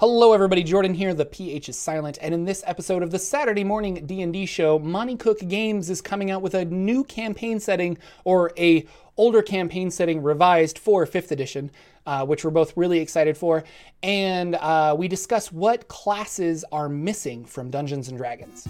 Hello everybody, Jordan here, the PH is silent, and in this episode of the Saturday morning D&D show, Monte Cook Games is coming out with a new campaign setting, or a older campaign setting revised for 5th edition, uh, which we're both really excited for, and uh, we discuss what classes are missing from Dungeons & Dragons.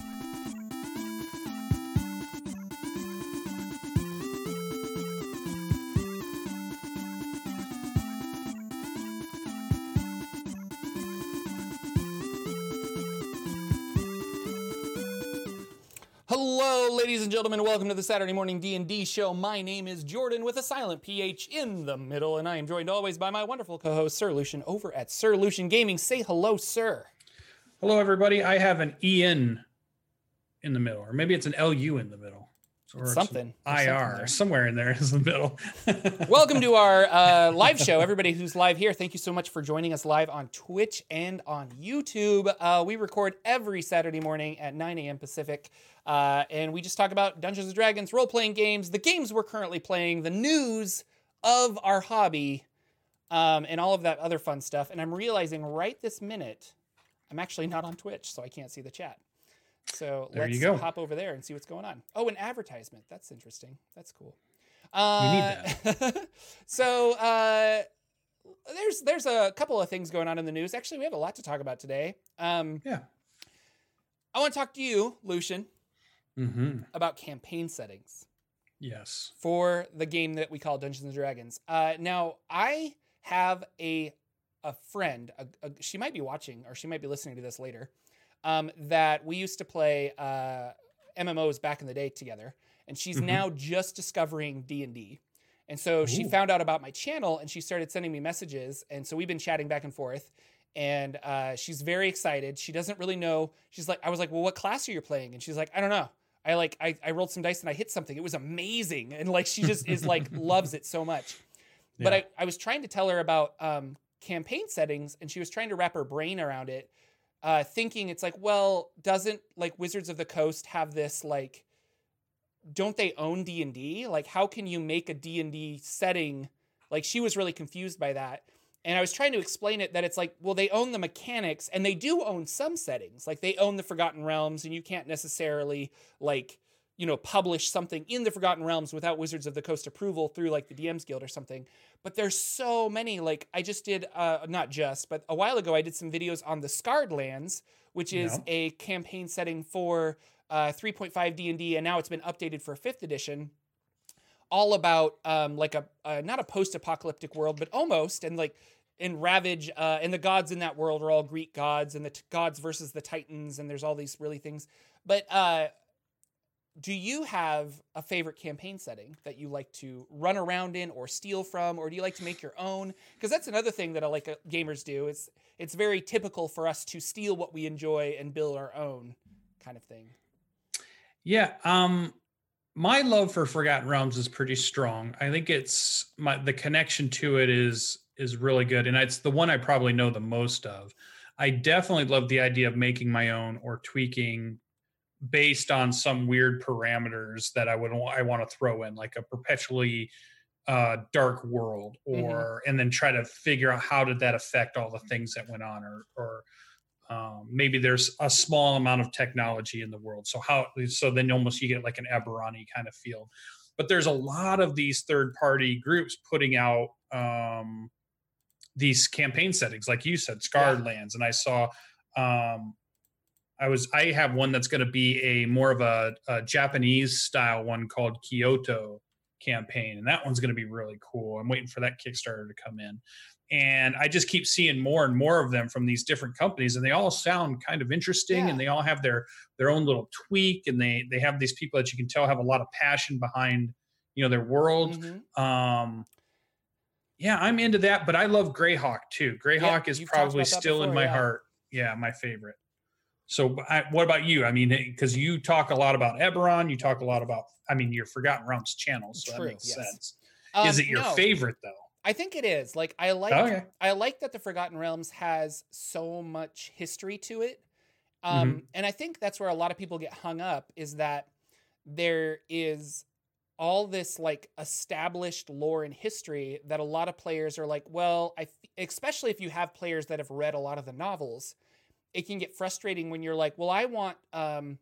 Hello, ladies and gentlemen. Welcome to the Saturday morning D&D show. My name is Jordan with a silent PH in the middle, and I am joined always by my wonderful co-host Sir Lucian over at Sir Lucian Gaming. Say hello, sir. Hello, everybody. I have an EN in the middle, or maybe it's an LU in the middle. Or Something. IR, something somewhere in there is the middle. Welcome to our uh, live show. Everybody who's live here, thank you so much for joining us live on Twitch and on YouTube. Uh, we record every Saturday morning at 9 a.m. Pacific, uh, and we just talk about Dungeons and Dragons, role playing games, the games we're currently playing, the news of our hobby, um, and all of that other fun stuff. And I'm realizing right this minute, I'm actually not on Twitch, so I can't see the chat. So There let's you hop over there and see what's going on. Oh, an advertisement. That's interesting. That's cool. You Uh, need that. so uh, there's there's a couple of things going on in the news. Actually, we have a lot to talk about today. Um, yeah. I want to talk to you, Lucian, hmm about campaign settings Yes. for the game that we call Dungeons and Dragons. Uh, now, I have a a friend. A, a, she might be watching or she might be listening to this later. Um, that we used to play uh, MMOs back in the day together, and she's Mhm. now just discovering D and D. And so she found out about my channel, and she started sending me messages, and so we've been chatting back and forth. And uh, she's very excited. She doesn't really know. She's like, I was like, well, what class are you playing? And she's like, I don't know. I like I, I rolled some dice and I hit something. It was amazing. And like she just is like loves it so much. But I, I was trying to tell her about um, campaign settings and she was trying to wrap her brain around it, uh, thinking it's like, well, doesn't like Wizards of the Coast have this like don't they own D&D? Like how can you make a D&D setting? Like she was really confused by that. And I was trying to explain it that it's like, well, they own the mechanics and they do own some settings. Like they own the Forgotten Realms and you can't necessarily like, you know, publish something in the Forgotten Realms without Wizards of the Coast approval through like the DM's Guild or something. But there's so many. Like I just did, uh, not just, but a while ago I did some videos on the Scarred Lands, which is Yeah. a campaign setting for uh, 3.5 D&D, and now it's been updated for fifth edition. All about um, like a uh, not a post-apocalyptic world, but almost, and like in Ravage, uh, and the gods in that world are all Greek gods, and the t- gods versus the Titans, and there's all these really things. But uh, do you have a favorite campaign setting that you like to run around in or steal from, or do you like to make your own? Because that's another thing that I like uh, gamers do. It's it's very typical for us to steal what we enjoy and build our own kind of thing. Yeah. Um, my love for Forgotten Realms is pretty strong. I think it's my the connection to it is is really good, and it's the one I probably know the most of. I definitely love the idea of making my own or tweaking based on some weird parameters that I would I want to throw in, like a perpetually uh, dark world, Mhm. or and then try to figure out how did that affect all the things that went on, or or um, maybe there's a small amount of technology in the world. So how so then almost you get like an Eberron kind of feel. But there's a lot of these third party groups putting out um, these campaign settings, like you said, Scarred Lands, and I saw. Um, I was I have one that's going to be a more of a, a Japanese style one called Kyoto campaign, and that one's going to be really cool. I'm waiting for that Kickstarter to come in, and I just keep seeing more and more of them from these different companies, and they all sound kind of interesting, Yeah. and they all have their their own little tweak, and they they have these people that you can tell have a lot of passion behind you know their world. Mhm. Um, yeah, I'm into that, but I love Greyhawk too. Greyhawk is probably still in my yeah. heart. Yeah, my favorite. So, I, what about you? I mean, because you talk a lot about Eberron, you talk a lot about, I mean, your Forgotten Realms channel, so True, that makes yes. sense. Um, is it your no, favorite though? I think it is. Like I like Okay. I like that the Forgotten Realms has so much history to it. Mm-hmm. Um, and I think that's where a lot of people get hung up is that there is all this like established lore and history that a lot of players are like, well, I especially if you have players that have read a lot of the novels, it can get frustrating when you're like, well, I want um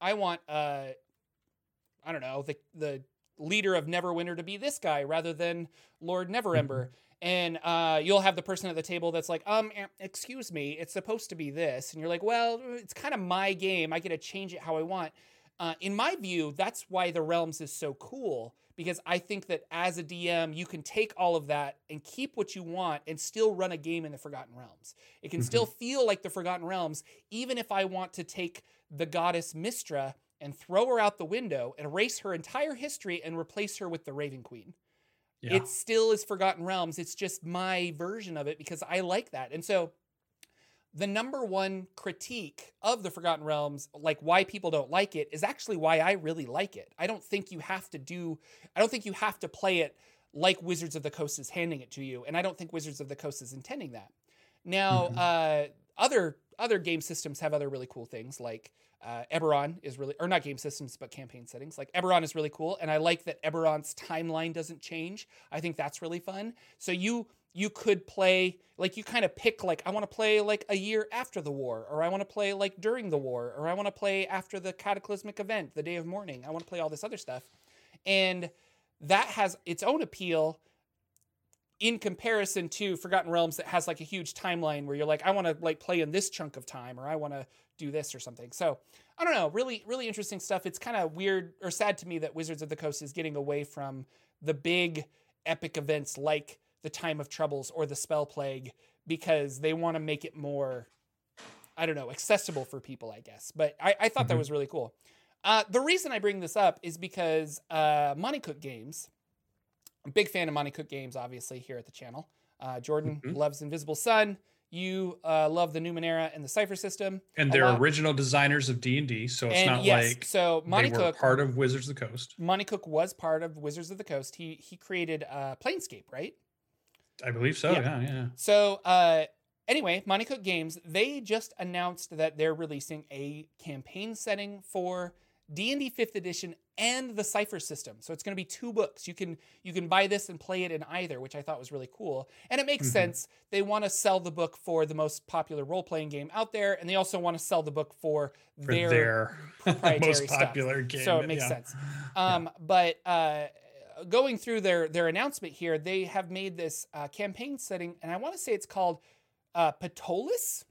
I want uh I don't know, the the leader of Neverwinter to be this guy rather than Lord Neverember. Mhm. And uh, you'll have the person at the table that's like, um, eh, excuse me, it's supposed to be this. And you're like, well, it's kind of my game. I get to change it how I want. Uh, in my view, that's why the realms is so cool because I think that as a DM, you can take all of that and keep what you want and still run a game in the Forgotten Realms. It can still mm-hmm. feel like the Forgotten Realms, even if I want to take the goddess Mystra and throw her out the window, and erase her entire history, and replace her with the Raven Queen. Yeah. It still is Forgotten Realms. It's just my version of it because I like that. And so the number one critique of the Forgotten Realms, like why people don't like it, is actually why I really like it. I don't think you have to do, I don't think you have to play it like Wizards of the Coast is handing it to you. And I don't think Wizards of the Coast is intending that. Now, Mhm. uh, other other game systems have other really cool things like uh, Eberron is really, or not game systems, but campaign settings. Like Eberron is really cool, and I like that Eberron's timeline doesn't change. I think that's really fun. So you you could play like you kind of pick like I want to play like a year after the war, or I want to play like during the war, or I want to play after the cataclysmic event, the day of mourning. I want to play all this other stuff, and that has its own appeal in comparison to Forgotten Realms that has like a huge timeline where you're like, I want to like play in this chunk of time or I want to do this or something. So I don't know, really, really interesting stuff. It's kind of weird or sad to me that Wizards of the Coast is getting away from the big epic events like the Time of Troubles or the Spell Plague because they want to make it more, I don't know, accessible for people, I guess. But I, I thought that Mhm. was really cool. Uh, the reason I bring this up is because uh, Monte Cook Games, I'm a big fan of Monte Cook games, obviously, here at the channel. Uh, Jordan Mhm. loves Invisible Sun. You uh, love the Numenera and the Cipher system. and they're lot. original designers of D and D, so it's and not yes, like so Monte were Cook, part of Wizards of the Coast. Monte Cook was part of Wizards of the Coast. He he created uh, Planescape, right? I believe so. Yeah. Yeah, yeah. So uh, anyway, Monte Cook Games they just announced that they're releasing a campaign setting for D and D Fifth Edition and the Cipher system. So it's going to be two books. You can you can buy this and play it in either, which I thought was really cool. And it makes Mhm. sense. They want to sell the book for the most popular role playing game out there, and they also want to sell the book for, For their, their, most stuff. popular game. So it makes yeah. sense. Um, But uh, going through their their announcement here, they have made this uh, campaign setting, and I want to say it's called uh, Ptolus.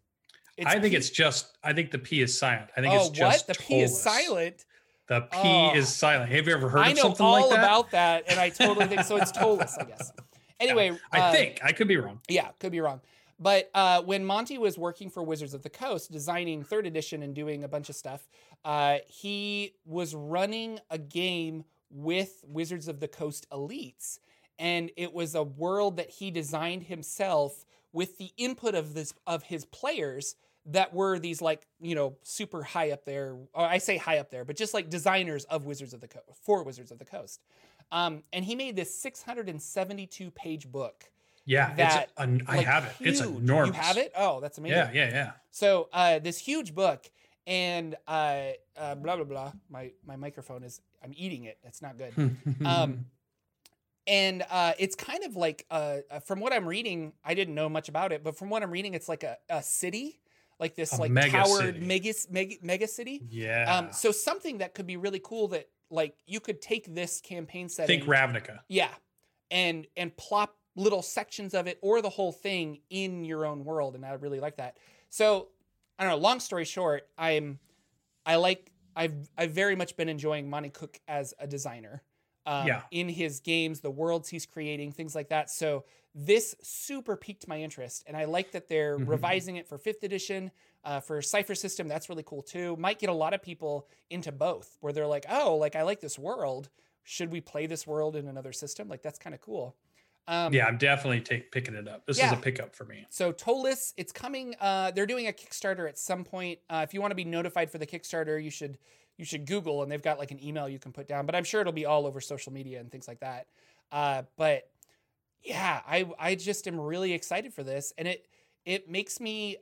I think P- it's just. I think the P is silent. I think oh it's just what the P is silent. The P Oh. is silent. Have you ever heard I of know something all like that? about that, and I totally think so. It's Ptolus, I guess. Anyway, I uh, think I could be wrong. Yeah, could be wrong. But uh, when Monte was working for Wizards of the Coast, designing third edition and doing a bunch of stuff, uh, he was running a game with Wizards of the Coast elites. And it was a world that he designed himself with the input of this of his players that were these like you know super high up there or i say high up there but just like designers of wizards of the coast for wizards of the coast um, and he made this 672 page book Yeah, that, it's. An, I like, have it. It's huge. enormous. You have it? Oh, that's amazing. Yeah, yeah, yeah. So uh, this huge book, and uh, uh, blah blah blah. My my microphone is. I'm eating it. It's not good. um, and uh, it's kind of like uh, uh, from what I'm reading, I didn't know much about it, but from what I'm reading, it's like a, a city, like this A like mega towered city. mega, mega mega city. yeah. Um, so something that could be really cool that like you could take this campaign setting. think Ravnica. Yeah. And and plop little sections of it or the whole thing in your own world and I really like that. So, I don't know, long story short, I'm I like I've I've very much been enjoying Monte Cook as a designer. Um, Yeah. in his games, the worlds he's creating, things like that. So this super piqued my interest, and I like that they're Mhm. revising it for fifth edition. Uh, for Cipher System, that's really cool too. Might get a lot of people into both, where they're like, "Oh, like I like this world. Should we play this world in another system? Like that's kind of cool." Um, yeah, I'm definitely take, picking it up. This is a pickup for me. So Ptolus, it's coming. Uh, they're doing a Kickstarter at some point. Uh, if you want to be notified for the Kickstarter, you should you should Google, and they've got like an email you can put down. But I'm sure it'll be all over social media and things like that. Uh, but yeah, I I just am really excited for this, and it it makes me,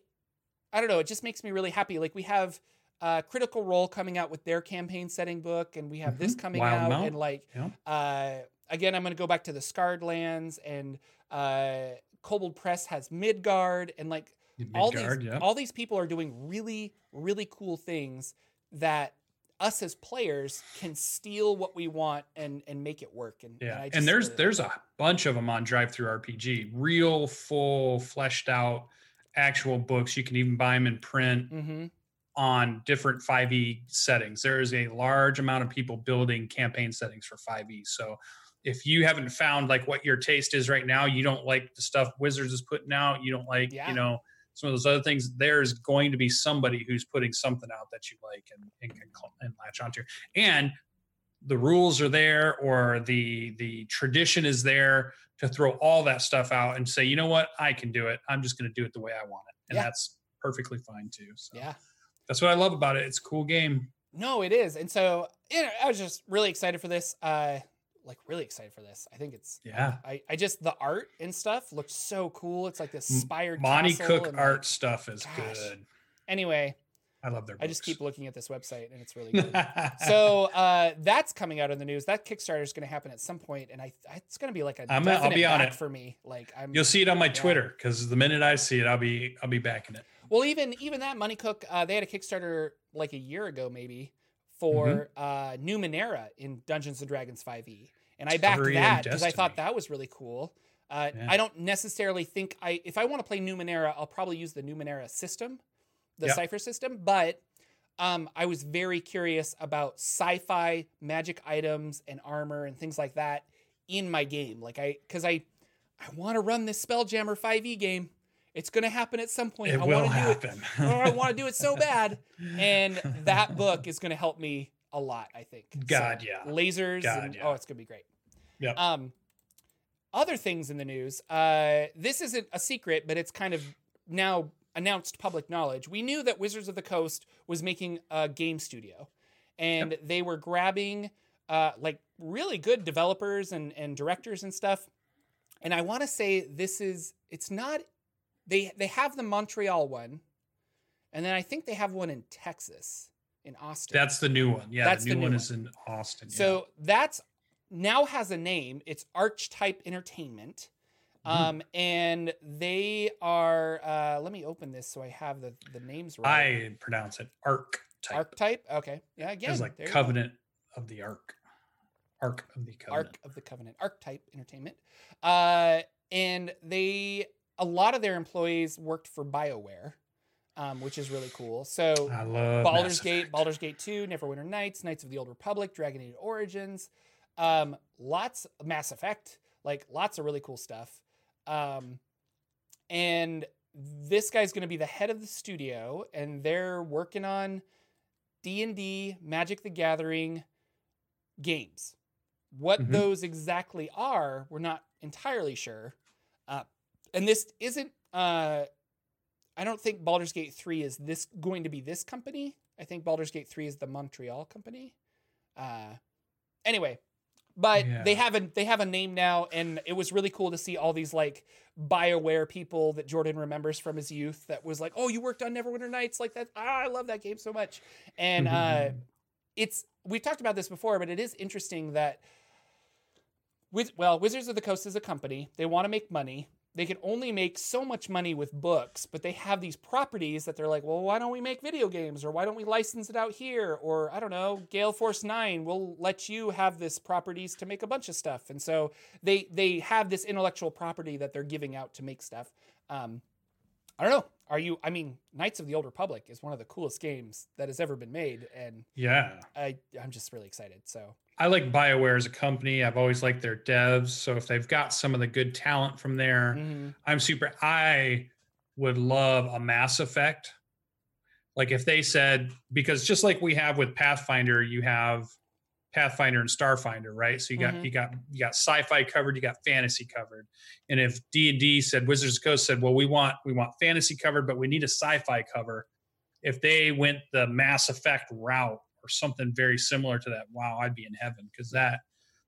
I don't know, it just makes me really happy. Like we have uh, Critical Role coming out with their campaign setting book, and we have this Mhm. coming Wild out, Mount. and like Yeah. uh, again, I'm going to go back to the Scarred Lands, and uh, Kobold Press has Midgard, and like all these yeah. all these people are doing really really cool things that us as players can steal what we want and and make it work. And Yeah, I and, there's there's a bunch of them on DriveThruRPG, real full fleshed out actual books. You can even buy them in print. Mhm. on different 5e settings. There is a large amount of people building campaign settings for 5e. So if you haven't found like what your taste is right now, you don't like the stuff Wizards is putting out, you don't like, Yeah. you know, some of those other things, there's going to be somebody who's putting something out that you like and, and can and latch onto. And the rules are there or the the tradition is there to throw all that stuff out and say, you know what, I can do it. I'm just going to do it the way I want it. And Yeah. that's perfectly fine too. So Yeah. that's what I love about it. It's a cool game. No, it is. And so, you know, I was just really excited for this. Uh like really excited for this. I think it's Yeah. I, I just the art and stuff looks so cool. It's like this spired Monte Cook and, art stuff is gosh. good. Anyway, I love their. I just keep looking at this website and it's really good. so uh, that's coming out in the news. That Kickstarter is going to happen at some point, and I it's going to be like a I'm- I'll definite be on it. for me. Like I'm. You'll see it on my Yeah. Twitter because the minute I see it, I'll be I'll be backing it. well, even even that Monte Cook, uh, they had a Kickstarter like a year ago, maybe for uh, Numenera in Dungeons and Dragons 5e, and I backed that because I thought that was really cool. Uh, Yeah. I don't necessarily think I if I want to play Numenera, I'll probably use the Numenera system, the Yep. cipher system. But um, I was very curious about sci-fi magic items and armor and things like that in my game. Like I, because I, I want to run this Spelljammer 5e game. It's gonna happen at some point. It I will want to do it. happen. Oh, I want to do it so bad. And that book is gonna help me a lot. I think. So, God, yeah. Lasers. God, and, yeah. Oh, it's gonna be great. Yep. Um, other things in the news. Uh, this isn't a secret, but it's kind of now announced public knowledge. We knew that Wizards of the Coast was making a game studio, and they were grabbing uh, like really good developers and and directors and stuff. And I want to say this is it's not they they have the Montreal one, and then I think they have one in Texas, in Austin. That's the new one. Yeah, That's the the new new one one. is in Austin. yeah. So that's now has a name. It's Archetype Entertainment. Mhm. Um, and they are uh let me open this so I have the the names right. I pronounce it Arc type. Archetype. Okay. Yeah, again. It's like there you go. Covenant of the Ark. Ark of the Covenant. Arc of the Covenant, Archetype Entertainment. Uh, and they, a lot of their employees worked for BioWare, um, which is really cool. So I love Baldur's Gate. Baldur's Gate 2, Neverwinter Nights, Knights of the Old Republic, Dragon Age Origins, um, lots Mass Effect, like lots of really cool stuff. Um, and this guy's going to be the head of the studio, and they're working on D and D, Magic the Gathering games. What Mhm. those exactly are, we're not entirely sure. Uh, and this isn't. Uh, I don't think Baldur's Gate 3 is this going to be this company. I think Baldur's Gate 3 is the Montreal company. Uh anyway, but they have a they have a name now and it was really cool to see all these like BioWare people that Jordan remembers from his youth that was like, "Oh, you worked on Neverwinter Nights like that. Ah, I love that game so much." And uh it's we've talked about this before, but it is interesting that with well, Wizards of the Coast is a company. They want to make money. They can only make so much money with books, but they have these properties that they're like, well, why don't we make video games or why don't we license it out here? Or I don't know, Gale Force 9 will let you have this properties to make a bunch of stuff. And so they they have this intellectual property that they're giving out to make stuff. Um, I don't know. Are you I mean, Knights of the Old Republic is one of the coolest games that has ever been made and Yeah. I I'm just really excited. So I like BioWare as a company. I've always liked their devs. So if they've got some of the good talent from there, mhm. I'm super. I would love a Mass Effect. Like if they said, because just like we have with Pathfinder, you have Pathfinder and Starfinder, right? So you got Mhm. you got you got sci-fi covered, you got fantasy covered. And if D and D said Wizards of Coast said, well, we want we want fantasy covered, but we need a sci-fi cover. If they went the Mass Effect route or something very similar to that, wow, I'd be in heaven because that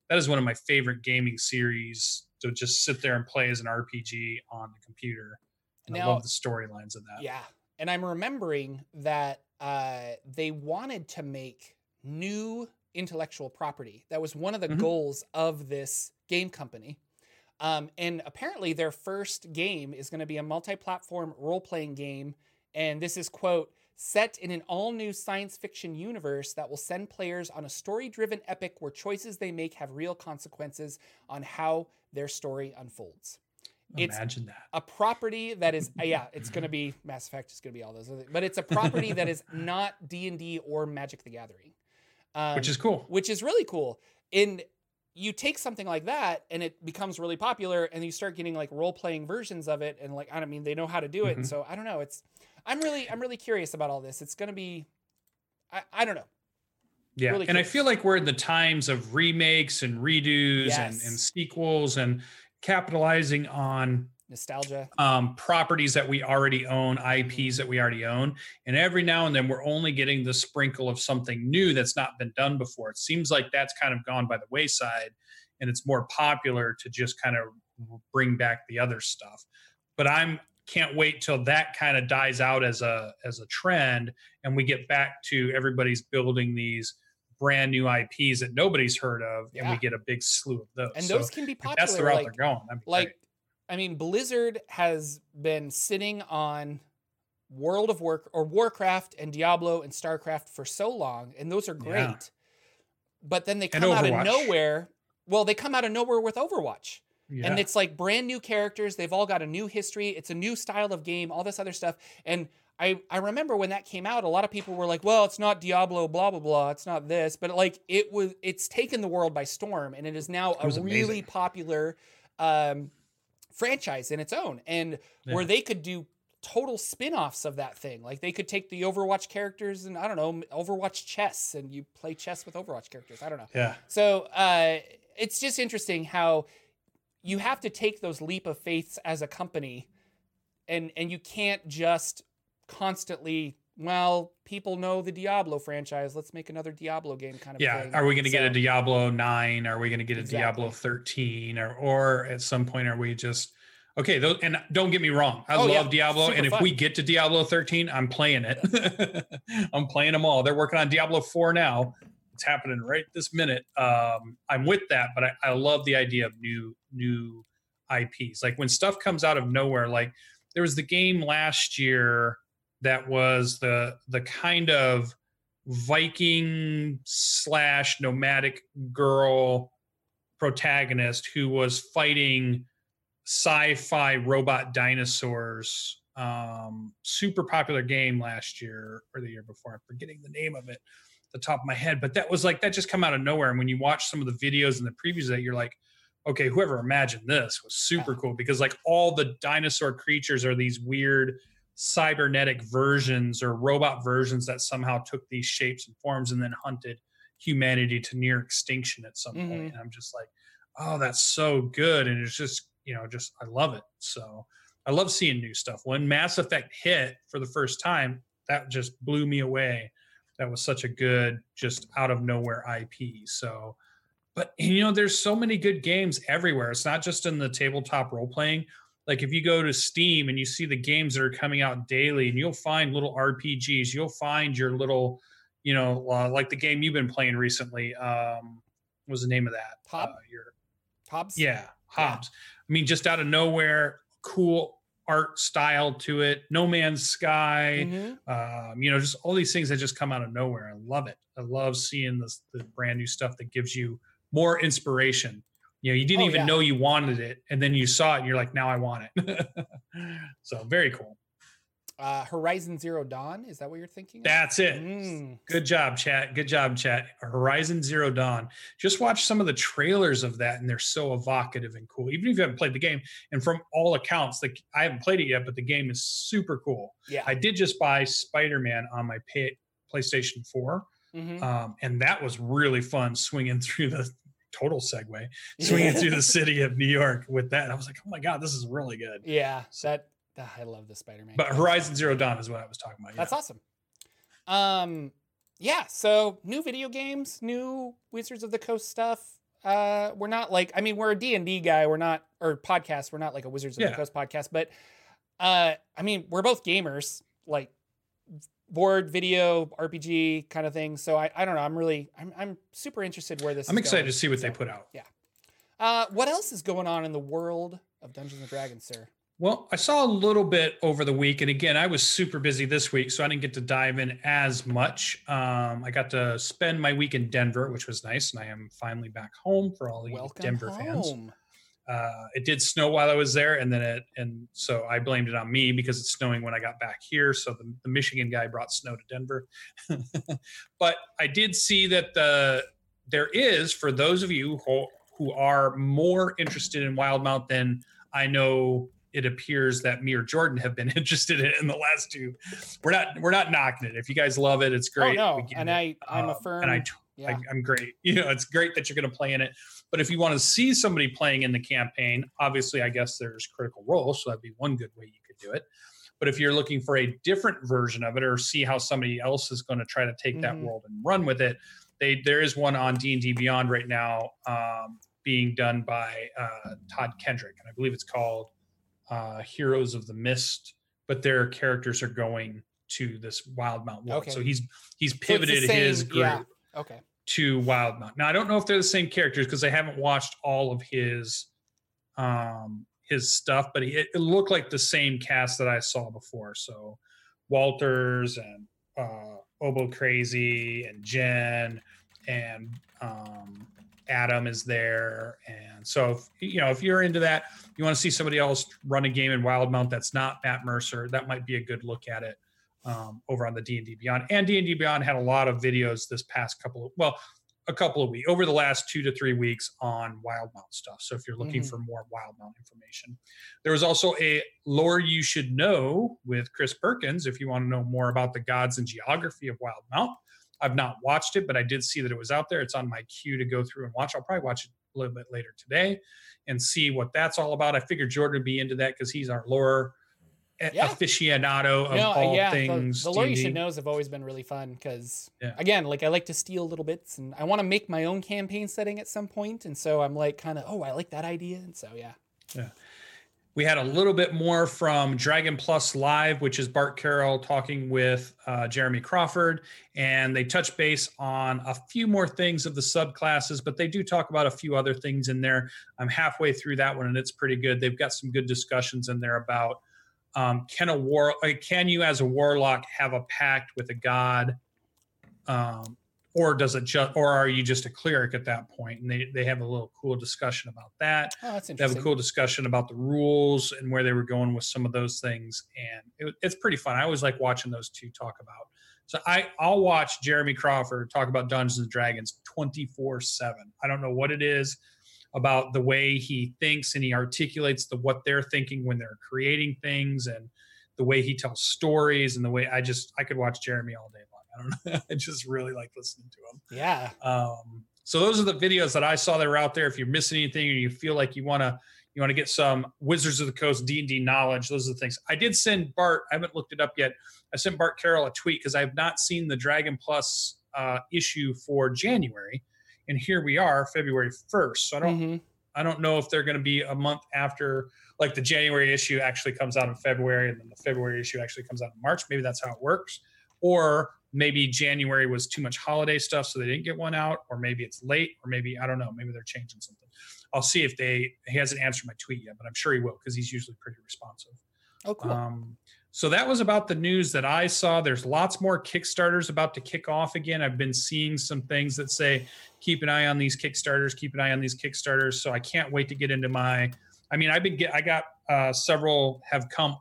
that is one of my favorite gaming series to just sit there and play as an RPG on the computer. And I love the storylines of that. Yeah. And I'm remembering that uh, they wanted to make new intellectual property. That was one of the Mhm. goals of this game company. Um, and apparently, their first game is going to be a multi platform role playing game. And this is, quote, set in an all new science fiction universe that will send players on a story driven epic where choices they make have real consequences on how their story unfolds. It's- Imagine that. A property that is, uh, yeah, it's going to be Mass Effect, it's going to be all those other, things. but it's a property that is not D and D or Magic the Gathering, um, Which is cool. which is really cool. And you take something like that and it becomes really popular and you start getting like role playing versions of it and like I don't mean they know how to do it. And Mhm. so I don't know. It's I'm really I'm really curious about all this. It's gonna be I, I don't know. Yeah. really and I feel like we're in the times of remakes and redos and, and sequels and capitalizing on Nostalgia. um, properties that we already own, IPs that we already own. And every now and then we're only getting the sprinkle of something new that's not been done before. It seems like that's kind of gone by the wayside and it's more popular to just kind of bring back the other stuff. But I'm can't wait till that kind of dies out as a as a trend and we get back to everybody's building these brand new IPs that nobody's heard of and we get a big slew of those. And So those can be popular. that's the route like, they're going. Like great. I mean, Blizzard has been sitting on World of Work or Warcraft and Diablo and StarCraft for so long, and those are great. Yeah. But then they come out of nowhere. Well, they come out of nowhere with Overwatch. Yeah. And it's like brand new characters. They've all got a new history. It's a new style of game, all this other stuff. And I, I remember when that came out, a lot of people were like, well, it's not Diablo, blah, blah, blah. It's not this. But like it was, it's taken the world by storm and it is now It a was really popular um, franchise in its own. And where they could do total spin-offs of that thing. Like they could take the Overwatch characters and I don't know, Overwatch chess and you play chess with Overwatch characters. I don't know. yeah. So uh, it's just interesting how you have to take those leap of faiths as a company, and and you can't just constantly. Well, people know the Diablo franchise. Let's make another Diablo game, kind of Yeah. thing. Are we going to get a Diablo 9? Are we going to get a Exactly. Diablo 13? Or, or at some point, are we just. Okay, those, and don't get me wrong. I Oh, love yeah, Diablo, super and if we get to Diablo 13, I'm playing it. I'm playing them all. They're working on Diablo 4 now. It's happening right this minute. Um, I'm with that, but I, I love the idea of new new IPs. Like when stuff comes out of nowhere, like there was the game last year that was the the kind of Viking slash nomadic girl protagonist who was fighting sci-fi robot dinosaurs. Um, super popular game last year or the year before. I'm forgetting the name of it, the top of my head. But that was like that just come out of nowhere. And when you watch some of the videos and the previews that, you're like, okay, whoever imagined this was super cool because like all the dinosaur creatures are these weird cybernetic versions or robot versions that somehow took these shapes and forms and then hunted humanity to near extinction at some point. Mhm. And I'm just like, oh, that's so good. And it's just, you know, just I love it. So I love seeing new stuff. When Mass Effect hit for the first time, that just blew me away. That was such a good, just out of nowhere IP. So, but you know, there's so many good games everywhere. It's not just in the tabletop role playing. Like if you go to Steam and you see the games that are coming out daily, and you'll find little RPGs. You'll find your little, you know, uh, like the game you've been playing recently. Um, what was the name of that? Hob? Uh, your Hobbs. yeah, Hobbs. I mean, just out of nowhere, cool art style to it. No Man's Sky. Mhm. Um, you know, just all these things that just come out of nowhere. I love it. I love seeing this the brand new stuff that gives you more inspiration. You know, you didn't Oh, even yeah. know you wanted it, and then you saw it, and you're like, now I want it. so very cool. Uh, Horizon Zero Dawn. Is that what you're thinking? of? That's it. Mm. Good job, chat. Good job, chat. Horizon Zero Dawn. Just watch some of the trailers of that, and they're so evocative and cool. Even if you haven't played the game, and from all accounts, like I haven't played it yet, but the game is super cool. Yeah. I did just buy Spider Man on my pay, PlayStation Four, Mhm. um, and that was really fun swinging through the total segue, swinging through the city of New York with that. I was like, oh my god, this is really good. Yeah. That. I love the Spider-Man. But. Horizon Zero Dawn is what I was talking about. That's awesome. Um, yeah. So new video games, new Wizards of the Coast stuff. Uh, we're not like I mean we're a D and D guy. We're not or podcast. We're not like a Wizards of Yeah. the Coast podcast. But uh, I mean we're both gamers. Like board video RPG kind of thing. So I, I don't know. I'm really I'm I'm super interested where this. I'm excited going. to see what they put out. Yeah. Uh, what else is going on in the world of Dungeons and Dragons, sir? Well, I saw a little bit over the week, and again, I was super busy this week, so I didn't get to dive in as much. Um, I got to spend my week in Denver, which was nice, and I am finally back home for all the Welcome Denver fans. Uh, it did snow while I was there, and then it, and so I blamed it on me because it's snowing when I got back here. So the, the Michigan guy brought snow to Denver, but I did see that the there is for those of you who, who are more interested in Wildemount than I know it appears that me or Jordan have been interested in in the last two. We're not we're not knocking it. If you guys love it, it's great. Oh no, and. I I'm a Um, firm. and I yeah. I, I'm great. You know, it's great that you're going to play in it. But if you want to see somebody playing in the campaign, obviously, I guess there's Critical Role, so that'd be one good way you could do it. But if you're looking for a different version of it, or see how somebody else is going to try to take that Mhm. world and run with it, they there is one on D and D Beyond right now, um, being done by uh, Todd Kenreck, and I believe it's called uh, Heroes of the Mist. But their characters are going to this Wildemount world, Okay. so he's he's pivoted his same- group yeah. okay. to Wildemount. Now I don't know if they're the same characters because I haven't watched all of his um his stuff, but it, it looked like the same cast that I saw before. So Walters and uh Obo Crazy and Jen and um Adam is there. And so if, you know, if you're into that, you want to see somebody else run a game in Wildemount that's not Matt Mercer, that might be a good look at it um, over on the D&D Beyond. And D&D Beyond had a lot of videos this past couple of, well, a couple of weeks, over the last two to three weeks on Wildemount stuff. So if you're looking Mhm. for more Wildemount information. There was also a lore you should know with Chris Perkins if you want to know more about the gods and geography of Wildemount. I've not watched it, but I did see that it was out there. It's on my queue to go through and watch. I'll probably watch it a little bit later today and see what that's all about. I figured Jordan would be into that because he's our lore Yeah. aficionado of No, all yeah, things. the, the lore you should knows have always been really fun because Yeah. again, like I like to steal little bits and I want to make my own campaign setting at some point, and so I'm like kind of oh I like that idea, and so yeah. yeah. We had a little bit more from Dragon Plus Live, which is Bart Carroll talking with uh, Jeremy Crawford, and they touch base on a few more things of the subclasses, but they do talk about a few other things in there. I'm halfway through that one, and it's pretty good. They've got some good discussions in there about um, can a war, uh, can you as a warlock have a pact with a god, um, or does it just, or are you just a cleric at that point? And they they have a little cool discussion about that. Oh, that's they have a cool discussion about the rules and where they were going with some of those things. And it, it's pretty fun. I always like watching those two talk about. So i i'll watch jeremy crawford talk about dungeons and dragons 24 7 i don't know what it is about the way he thinks and he articulates the what they're thinking when they're creating things and the way he tells stories and the way i just i could watch jeremy all day long i don't know i just really like listening to them. Yeah. um, so those are the videos that I saw that were out there. If you're missing anything or you feel like you want to you want to get some Wizards of the Coast D and D knowledge, those are the things. I did send Bart. I haven't looked it up yet. I sent Bart Carroll a tweet because I have not seen the Dragon Plus uh, issue for January, and here we are, February first. So I don't Mhm. I don't know if they're going to be a month after, like the January issue actually comes out in February, and then the February issue actually comes out in March. Maybe that's how it works, or maybe January was too much holiday stuff, so they didn't get one out, or maybe it's late, or maybe I don't know. Maybe they're changing something. I'll see if they. He hasn't answered my tweet yet, but I'm sure he will because he's usually pretty responsive. Oh, cool. Um, so that was about the news that I saw. There's lots more Kickstarters about to kick off again. I've been seeing some things that say, keep an eye on these Kickstarters, keep an eye on these Kickstarters. So I can't wait to get into my, I mean, I've been get, I got uh, several have come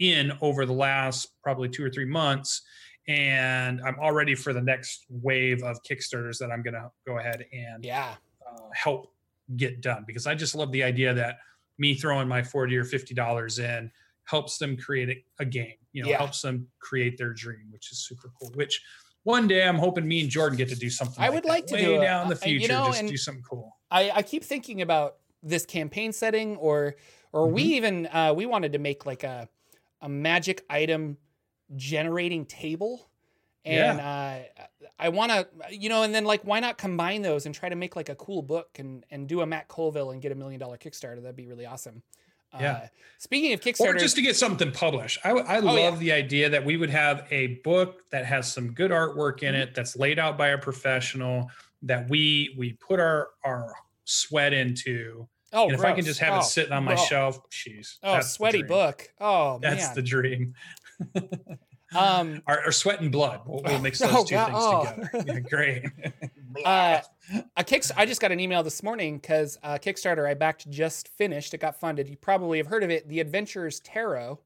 in over the last probably two or three months. And I'm all ready for the next wave of Kickstarters that I'm going to go ahead and yeah. uh, help get done because I just love the idea that me throwing my 40 or 50 dollars in helps them create a, a game you know Yeah. helps them create their dream which is super cool which one day i'm hoping me and jordan get to do something I like would like to way do a- down in the uh, you future know, just do something cool I, I keep thinking about this campaign setting or or we Mhm. even uh, we wanted to make like a a magic item generating table and uh, I want to you know and then like why not combine those and try to make like a cool book and and do a Matt Colville and get a million dollar Kickstarter that'd be really awesome Yeah. Uh, speaking of Kickstarter, or just to get something published. I, I Oh, love yeah. the idea that we would have a book that has some good artwork in Mm-hmm. it, that's laid out by a professional, that we we put our our sweat into. oh, and if I can just have Oh, it sitting on my oh. shelf, jeez. Oh, sweaty book. Oh That's man. the dream. um, Our, our sweat and blood. We'll, we'll mix those Oh, two God. things Oh. together. Yeah, great. Uh, a kick. I just got an email this morning because uh, Kickstarter I backed just finished. It got funded. You probably have heard of it. The Adventurers Tarot.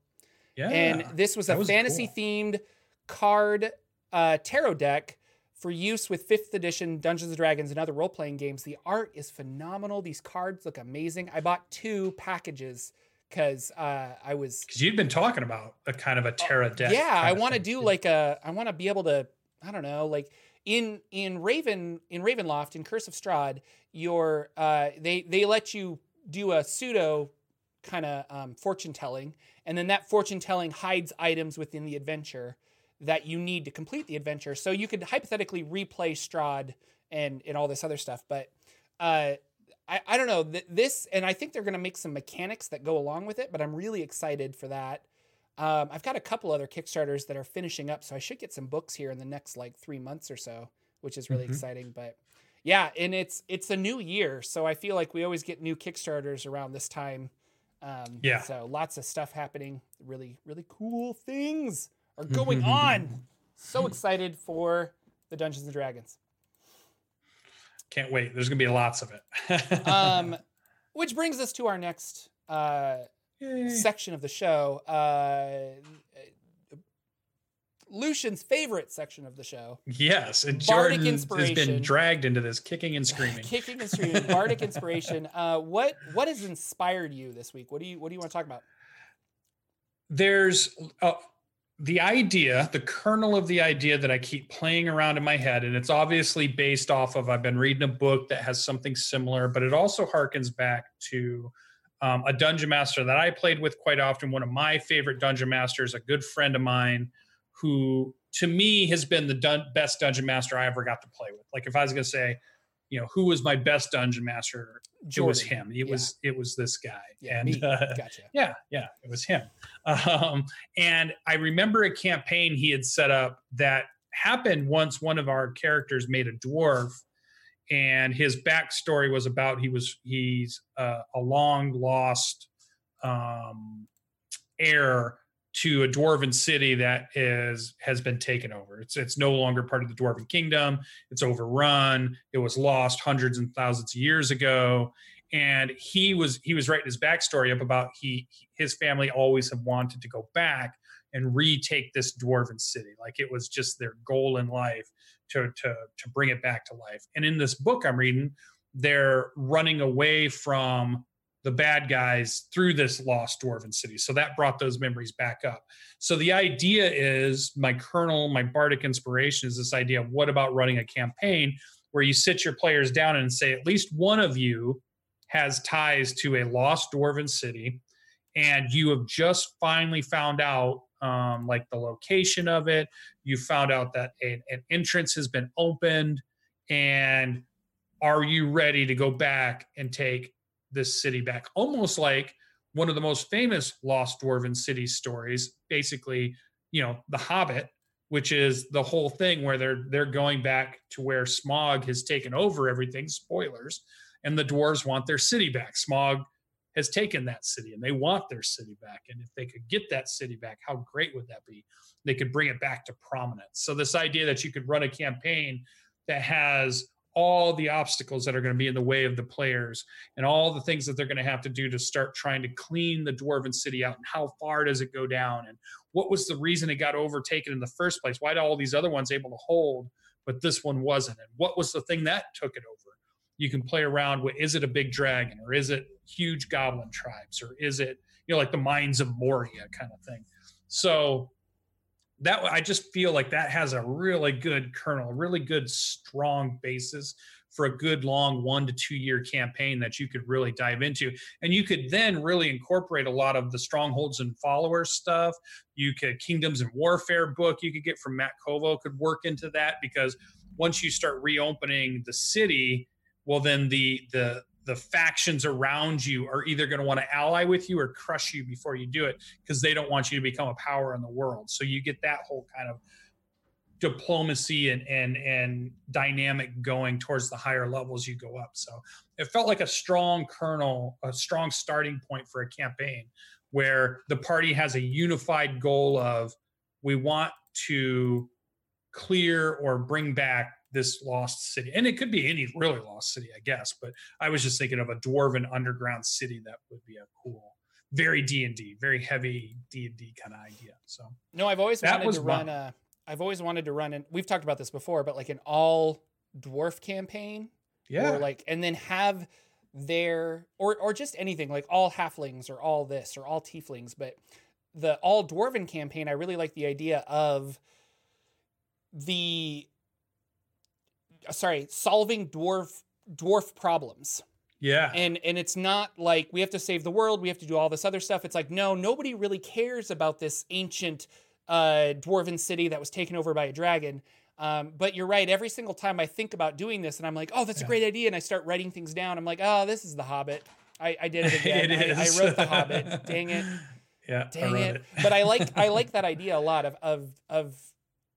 yeah. and this was a that was fantasy cool. themed card uh, tarot deck for use with fifth edition Dungeons and Dragons and other role playing games. The art is phenomenal. These cards look amazing. I bought two packages because uh, I was because you'd been talking about a kind of a Terra deck. Oh, yeah. I want to do like a. I want to be able to. I don't know, like in in Raven in Ravenloft in Curse of Strahd, your uh, they they let you do a pseudo kind of um, fortune telling, and then that fortune telling hides items within the adventure that you need to complete the adventure. So you could hypothetically replay Strahd and and all this other stuff, but. Uh, I, I don't know th- this, and I think they're going to make some mechanics that go along with it. But I'm really excited for that. Um, I've got a couple other Kickstarters that are finishing up, so I should get some books here in the next like three months or so, which is really Mhm. exciting. But yeah, and it's it's a new year, so I feel like we always get new Kickstarters around this time. Um, Yeah. So lots of stuff happening. Really, really cool things are going on. So excited for the Dungeons and Dragons. Can't wait. There's gonna be lots of it. Um, which brings us to our next uh, section of the show. Uh, Lucian's favorite section of the show. Yes, and Bardic Jordan has been dragged into this kicking and screaming. Kicking and screaming, bardic inspiration. Uh, what what has inspired you this week? What do you what do you want to talk about? There's uh, the idea, the kernel of the idea that I keep playing around in my head, and it's obviously based off of I've been reading a book that has something similar, but it also harkens back to um, a dungeon master that I played with quite often. One of my favorite dungeon masters, a good friend of mine, who to me has been the dun- best dungeon master I ever got to play with. Like if I was going to say, you know, who was my best dungeon master, it was him. It Yeah. was it was this guy. Yeah, and uh, Gotcha. yeah, yeah, it was him. Um, and I remember a campaign he had set up that happened once one of our characters made a dwarf, and his backstory was about he was he's uh, a long lost um, heir to a dwarven city that is has been taken over. It's it's no longer part of the dwarven kingdom. It's overrun. It was lost hundreds and thousands of years ago and he was he was writing his backstory up about he his family always have wanted to go back and retake this dwarven city like it was just their goal in life to to to bring it back to life and in this book i'm reading they're running away from the bad guys through this lost dwarven city. So that brought those memories back up. So the idea is my kernel my bardic inspiration is this idea of what about running a campaign where you sit your players down and say at least one of you has ties to a lost dwarven city and you have just finally found out um, like the location of it. You found out that a- an entrance has been opened and are you ready to go back and take this city back almost like one of the most famous lost dwarven city stories basically you know the hobbit which is the whole thing where they're they're going back to where Smaug has taken over everything spoilers and the dwarves want their city back. Smaug has taken that city and they want their city back. And if they could get that city back, how great would that be? They could bring it back to prominence. So, this idea that you could run a campaign that has all the obstacles that are going to be in the way of the players and all the things that they're going to have to do to start trying to clean the dwarven city out and how far does it go down and what was the reason it got overtaken in the first place? Why did all these other ones able to hold but this one wasn't? And what was the thing that took it over? You can play around with is it a big dragon or is it huge goblin tribes or is it you know like the mines of moria kind of thing? So that i just feel like that has a really good kernel really good strong basis for a good long one to two year campaign that you could really dive into. And you could then really incorporate a lot of the strongholds and followers stuff. You could kingdoms and warfare book you could get from matt colville could work into that because once you start reopening the city well then the the the factions around you are either going to want to ally with you or crush you before you do it because they don't want you to become a power in the world. So you get that whole kind of diplomacy and and and dynamic going towards the higher levels you go up. So it felt like a strong kernel, a strong starting point for a campaign where the party has a unified goal of we want to clear or bring back this lost city and it could be any really lost city i guess but i was just thinking of a dwarven underground city that would be a cool very d&d very heavy d&d kind of idea so. No i've always wanted to run a i've always wanted to run and we've talked about this before but like an all dwarf campaign? Yeah. or like and then have their or or just anything like all halflings or all this or all tieflings but the all dwarven campaign i really like the idea of the sorry, solving dwarf dwarf problems. Yeah. And and it's not like we have to save the world, we have to do all this other stuff. It's like no, nobody really cares about this ancient uh, dwarven city that was taken over by a dragon. Um, but you're right. Every single time I think about doing this, and I'm like, oh, that's yeah. a great idea, and I start writing things down. I'm like, oh, this is The Hobbit. I, I did it again. it I, I, wrote The Hobbit. Dang it. Yeah. Dang it. it. but I like I like that idea a lot of of of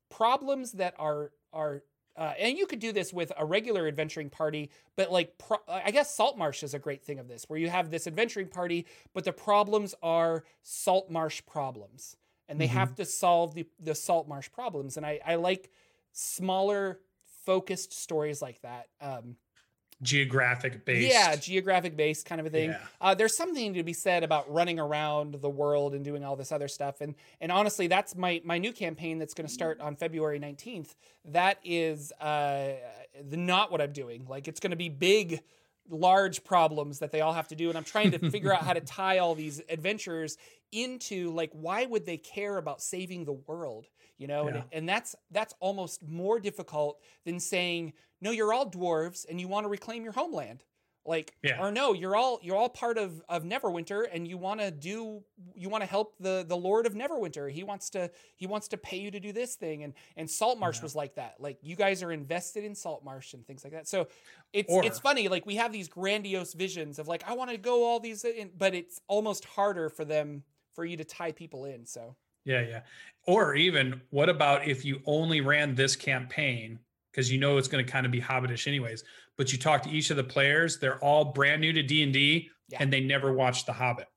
problems that are are uh, and you could do this with a regular adventuring party, but like pro- I guess Saltmarsh is a great thing of this, where you have this adventuring party, but the problems are Saltmarsh problems, and they mm-hmm. have to solve the the Saltmarsh problems. And I I like smaller, focused stories like that. Um, geographic based. Yeah, geographic based kind of a thing. Yeah. Uh, there's something to be said about running around the world and doing all this other stuff. And and honestly, that's my my new campaign that's going to start on February 19th. That is uh, the, not what I'm doing. Like it's going to be big large problems that they all have to do and i'm trying to figure out how to tie all these adventures into like why would they care about saving the world you know yeah. and, and that's that's almost more difficult than saying no you're all dwarves and you want to reclaim your homeland like yeah. or no you're all you're all part of of neverwinter and you want to do you want to help the the lord of neverwinter he wants to he wants to pay you to do this thing and and saltmarsh yeah. was like that like you guys are invested in saltmarsh and things like that so it's or, it's funny like we have these grandiose visions of like i want to go all these in, but it's almost harder for them for you to tie people in so yeah, yeah. Or even what about if you only ran this campaign because you know it's going to kind of be hobbitish anyways, but you talk to each of the players, they're all brand new to D&D yeah. and they never watched The Hobbit.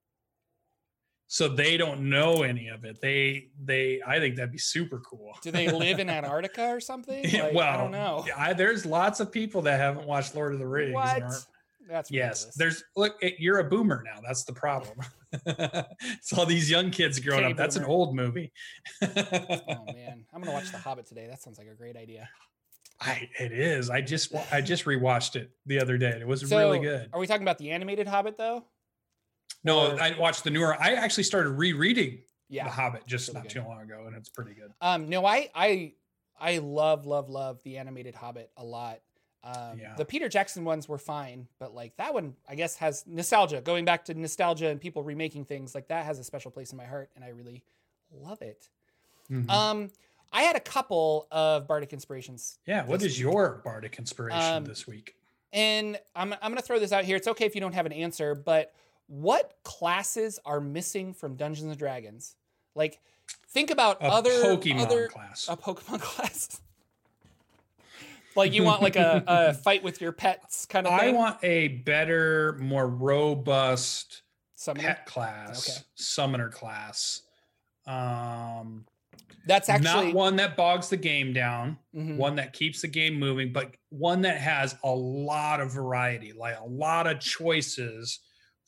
So they don't know any of it. They they I think that'd be super cool. Do they live in Antarctica or something? Like, well, I don't know. I, there's lots of people that haven't watched Lord of the Rings. What? That's yes. Ridiculous. There's look, it, you're a boomer now. That's the problem. it's all these young kids growing up. That's an old movie. oh man, I'm gonna watch The Hobbit today. That sounds like a great idea. I it is. I just I just rewatched it the other day. It was really good. Are we talking about the animated Hobbit though? No, or, I watched the newer. I actually started rereading yeah, The Hobbit just not good. too long ago, and it's pretty good. Um, no, I I I love love love the animated Hobbit a lot. Um, yeah. The Peter Jackson ones were fine, but like that one, I guess has nostalgia. Going back to nostalgia and people remaking things, like that has a special place in my heart, and I really love it. Mm-hmm. Um, I had a couple of bardic inspirations. Yeah, what is week. your bardic inspiration um, this week? And I'm I'm gonna throw this out here. It's okay if you don't have an answer, but what classes are missing from Dungeons and Dragons? Like, think about a other Pokemon other class. a Pokemon class. Like you want like a, a fight with your pets kind of thing? I want a better, more robust Summoner? pet class, okay. summoner class. Um that's actually not one that bogs the game down, mm-hmm. one that keeps the game moving, but one that has a lot of variety, like a lot of choices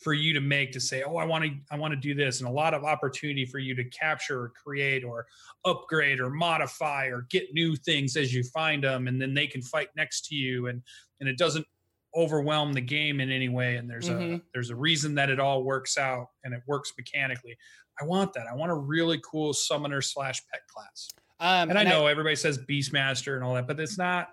for you to make to say, oh, I want to, I want to do this, and a lot of opportunity for you to capture or create or upgrade or modify or get new things as you find them, and then they can fight next to you, and and it doesn't overwhelm the game in any way, and there's mm-hmm. a there's a reason that it all works out and it works mechanically. I want that. I want a really cool summoner slash pet class. Um, and I know I, everybody says Beastmaster and all that, but it's not.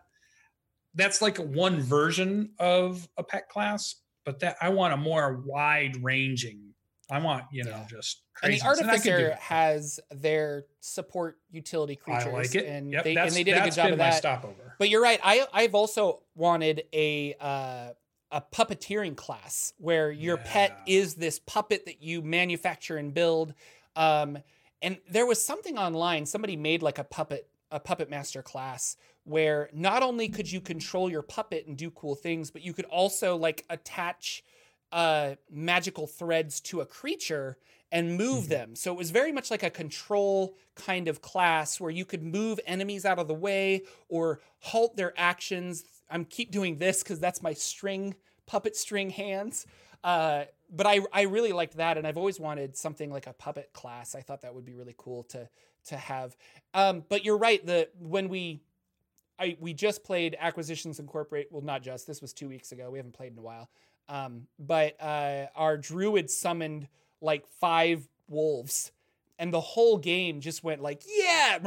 That's like one version of a pet class, but that I want a more wide ranging. I want you know yeah. just crazy. and the artificer has their support utility creatures. I like it, and yep, they and they did a good job of that. Stopover. But you're right. I I've also wanted a uh, a puppeteering class where your pet is this puppet that you manufacture and build. Um, and there was something online. Somebody made like a puppet a puppet master class where not only could you control your puppet and do cool things, but you could also like attach uh, magical threads to a creature and move Mhm. them. So it was very much like a control kind of class where you could move enemies out of the way or halt their actions. I'm keep doing this because that's my string puppet string hands. Uh, but I I really liked that, and I've always wanted something like a puppet class. I thought that would be really cool to to have. Um, but you're right. The when we I we just played Acquisitions Incorporate. Well, not just. This was two weeks ago. We haven't played in a while. Um, but uh, our druid summoned like five wolves, and the whole game just went like yeah,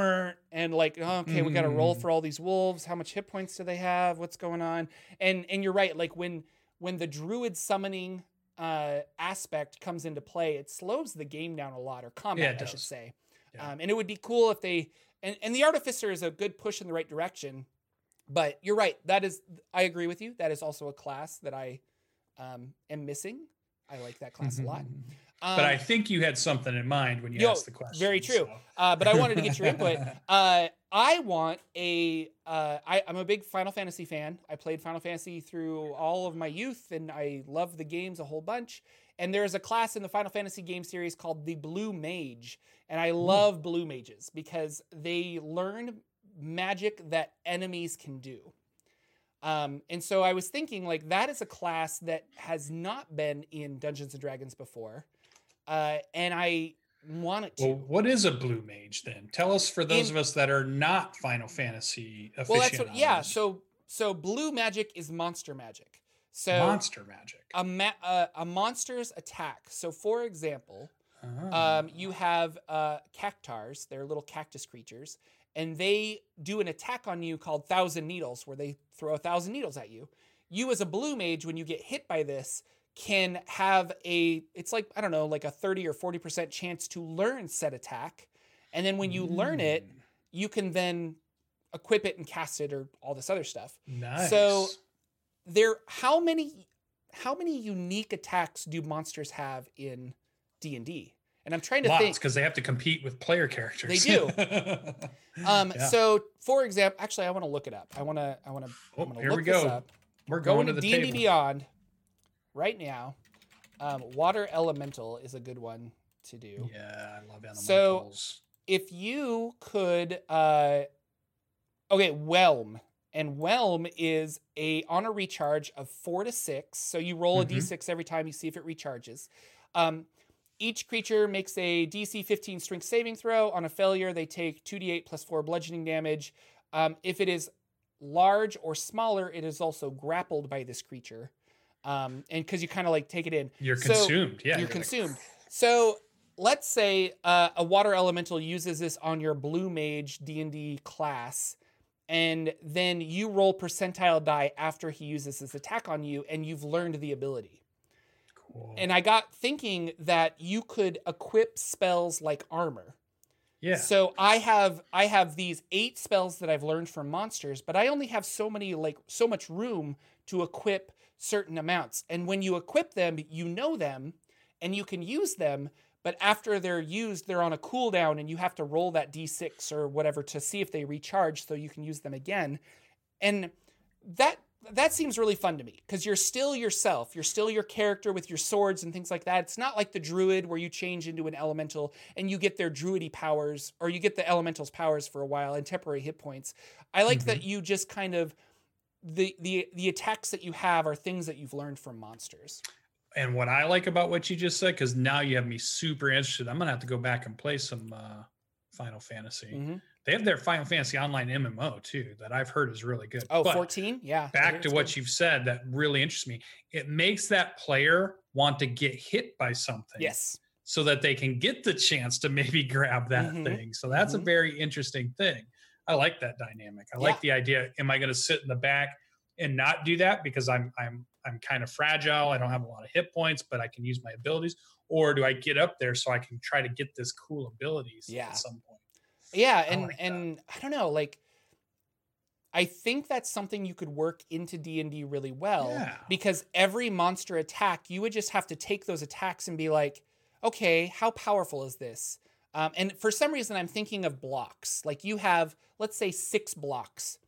and like oh, okay, we got to roll Mm. for all these wolves. How much hit points do they have? What's going on? And and you're right. Like when when the druid summoning uh, aspect comes into play, it slows the game down a lot, or combat, it I should say. Yeah. Um, and it would be cool if they and, and the artificer is a good push in the right direction. But you're right. That is, I agree with you. That is also a class that I um, am missing. I like that class a lot. Um, but I think you had something in mind when you Yo, asked the question. very true. so- uh, but I wanted to get your input. Uh, I want a. Uh, I, I'm a big Final Fantasy fan. I played Final Fantasy through all of my youth, and I love the games a whole bunch. And there is a class in the Final Fantasy game series called the Blue Mage, and I love Blue Mages because they learn magic that enemies can do. Um, and so I was thinking, like, that is a class that has not been in Dungeons and Dragons before, uh, and I want it to. Well, what is a blue mage then? Tell us for those In- of us that are not Final Fantasy aficionados. Well, that's what. Yeah. So so blue magic is monster magic. So monster magic. a ma- uh, a monster's attack. So for example, Ah. um, you have uh, cactuars. They're little cactus creatures, and they do an attack on you called Thousand Needles, where they throw a thousand needles at you. You as a blue mage, when you get hit by this, can have a. It's like I don't know, like a thirty or forty percent chance to learn said attack, and then when you learn it, Mm, you can then equip it and cast it or all this other stuff. nice. So there how many how many unique attacks do monsters have in D&D? And I'm trying to lots think because they have to compete with player characters. They do. um Yeah. so for example, actually I want to look it up. I want to I want to Oh, I'm going to here look we this go. up. We're Going going, to D&D table. Beyond right now. Um, water elemental is a good one to do. Yeah, I love animals. So- if you could uh okay whelm and whelm is a on a recharge of four to six so you roll a Mhm. d6 every time you see if it recharges. Um each creature makes a dc 15 strength saving throw. On a failure they take 2d8 plus 4 bludgeoning damage. Um, if it is large or smaller it is also grappled by this creature um, and because you kind of like take it in. You're so consumed. Yeah, you're like, consumed. So let's say uh, a water elemental uses this on your blue mage D and D class, and then you roll percentile die after he uses his attack on you, and you've learned the ability. cool. And I got thinking that you could equip spells like armor. yeah. So I have I have these eight spells that I've learned from monsters, but I only have so many like so much room to equip certain amounts. And when you equip them, you know them and you can use them, but after they're used, they're on a cooldown and you have to roll that d6 or whatever to see if they recharge so you can use them again. And that that seems really fun to me because you're still yourself. You're still your character with your swords and things like that. It's not like the druid where you change into an elemental and you get their druidy powers or you get the elemental's powers for a while and temporary hit points. I like that mm-hmm. you just kind of the the the attacks that you have are things that you've learned from monsters. And what I like about what you just said, because now you have me super interested. I'm gonna have to go back and play some uh, Final Fantasy. Mhm. They have their Final Fantasy Online MMO too, that I've heard is really good. Oh, But 14? Yeah. Back to what good. you've said, that really interests me. It makes that player want to get hit by something, Yes. so that they can get the chance to maybe grab that Mhm. thing. So that's Mhm. a very interesting thing. I like that dynamic. I Yeah. like the idea. Am I going to sit in the back and not do that because I'm I'm I'm kind of fragile. I don't have a lot of hit points, but I can use my abilities. Or do I get up there so I can try to get this cool abilities Yeah. at some point? Yeah, and like that. and I don't know, like I think that's something you could work into D&D really well Yeah. because every monster attack you would just have to take those attacks and be like, "Okay, how powerful is this?" Um, and for some reason I'm thinking of blocks. Like you have let's say 6 blocks.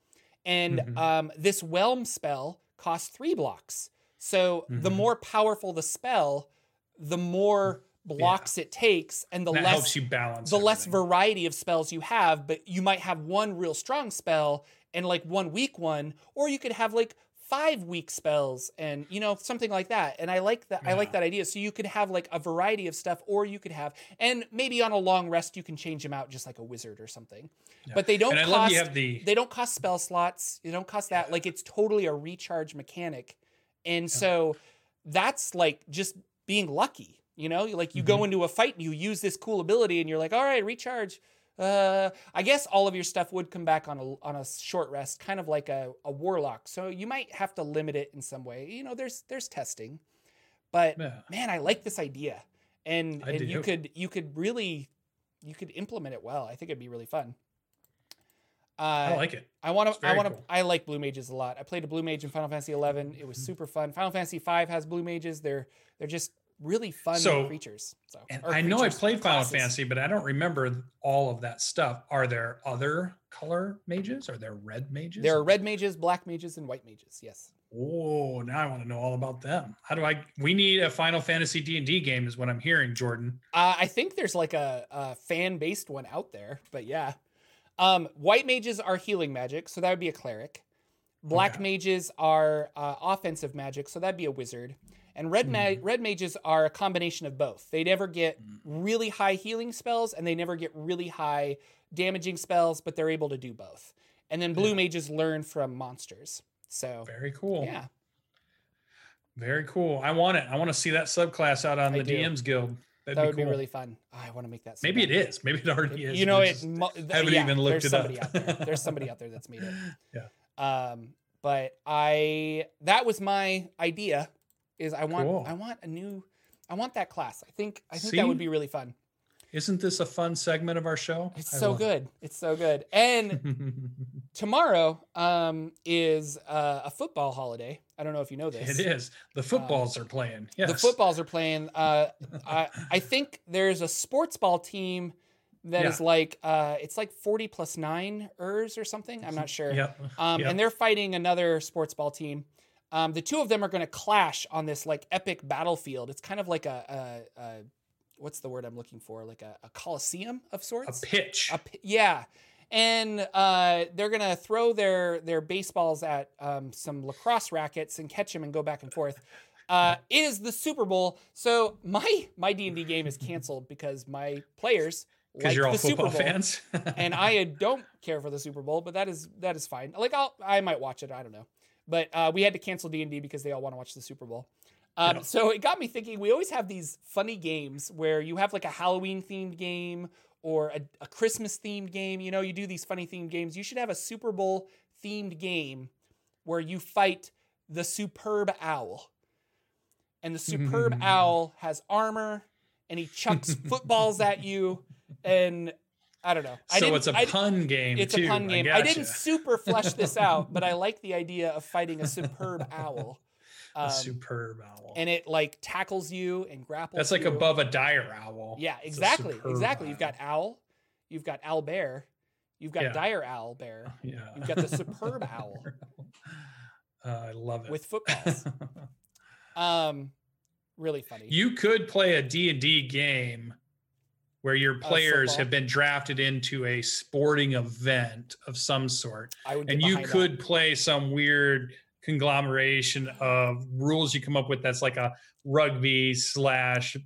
And Mhm. um, this whelm spell costs 3 blocks. So the Mhm. more powerful the spell, the more blocks it takes and the that less helps you balance. the less variety of spells you have, but you might have one real strong spell and like one weak one, or you could have like five week spells and you know something like that. And I like that. I like that idea. So you could have like a variety of stuff, or you could have, and maybe on a long rest you can change them out just like a wizard or something. Yeah. But they don't cost. love you have the they don't cost spell slots. They don't cost that. Like it's totally a recharge mechanic. And so that's like just being lucky, you know? Like you Mm-hmm. go into a fight and you use this cool ability and you're like, all right, recharge. Uh, I guess all of your stuff would come back on a on a short rest, kind of like a, a warlock. So you might have to limit it in some way. You know, there's there's testing. But yeah. man, I like this idea. And I and you could you could really you could implement it well. I think it'd be really fun. Uh, I like it. I want to. I want to. cool. I like blue mages a lot. I played a blue mage in Final Fantasy Eleven. It was Mhm. super fun. Final Fantasy Five has blue mages. They're they're just really fun So- creatures. So And I know I played Final. Fantasy, but I don't remember all of that stuff. Are there other color mages? Are there red mages? There are red mages, black mages, and white mages. Yes. Oh, now I want to know all about them. How do I? We need a Final Fantasy D and D game, is what I'm hearing, Jordan. Uh, I think there's like a, a fan based one out there, but yeah. Um, white mages are healing magic, so that would be a cleric. Black Okay. mages are uh, offensive magic, so that'd be a wizard. And red ma- Mhm. red mages are a combination of both. They never get Mm. really high healing spells, and they never get really high damaging spells, but they're able to do both. And then blue Yeah. mages learn from monsters. So Very cool. yeah, Very cool. I want it. I want to see that subclass out on I the do. DMs Guild. That'd that be would cool. be really fun. Oh, I want to make that. Maybe it is. Maybe it already is. you know it mo- th- haven't yeah, even looked it up. out there there's somebody out there that's made it Yeah. um but i that was my idea is i want Cool. i want a new i want that class i think i think that would be really fun Isn't this a fun segment of our show? it's I so love it. good it's so good and tomorrow um is uh, a football holiday i don't know if you know this it is. The footballs are playing. Yes. the footballs are playing uh I, I think there's a sports ball team that is Yeah. like uh it's like 40 plus 9 ers or something i'm not sure Yep. um Yep. and they're fighting another sports ball team um the two of them are going to clash on this like epic battlefield it's kind of like a, a, a what's the word i'm looking for like a, a coliseum of sorts. A pitch. a p- yeah and uh, they're gonna throw their their baseballs at um, some lacrosse rackets and catch them and go back and forth. Uh, it is the Super Bowl, so my my D and D game is canceled because my players Because like you're all the Super football Bowl, fans. and I don't care for the Super Bowl, but that is that is fine. Like I'll I might watch it, I don't know, but uh, we had to cancel D and D because they all want to watch the Super Bowl. Um, Yeah. So it got me thinking. We always have these funny games where you have like a Halloween themed game or a, a Christmas themed game. You know, you do these funny themed games. You should have a Super Bowl themed game where you fight the superb owl. And the superb owl has armor and he chucks footballs at you. And I don't know. I so it's a pun game. it's too. a pun game. I, didn't super flesh this out, but I like the idea of fighting a superb owl. a Um, superb owl. and it like tackles you and grapples. That's like you. above a dire owl. Yeah, a exactly, exactly. You've got owl. owl, you've got owl bear, you've got Yeah. dire owl bear, Yeah. you've got the superb owl Uh, I love it. with footballs. Um, really funny. you could play a D&D game where your players have been drafted into a sporting event of some sort I would. and you behind that. could play some weird conglomeration of rules you come up with that's like a rugby slash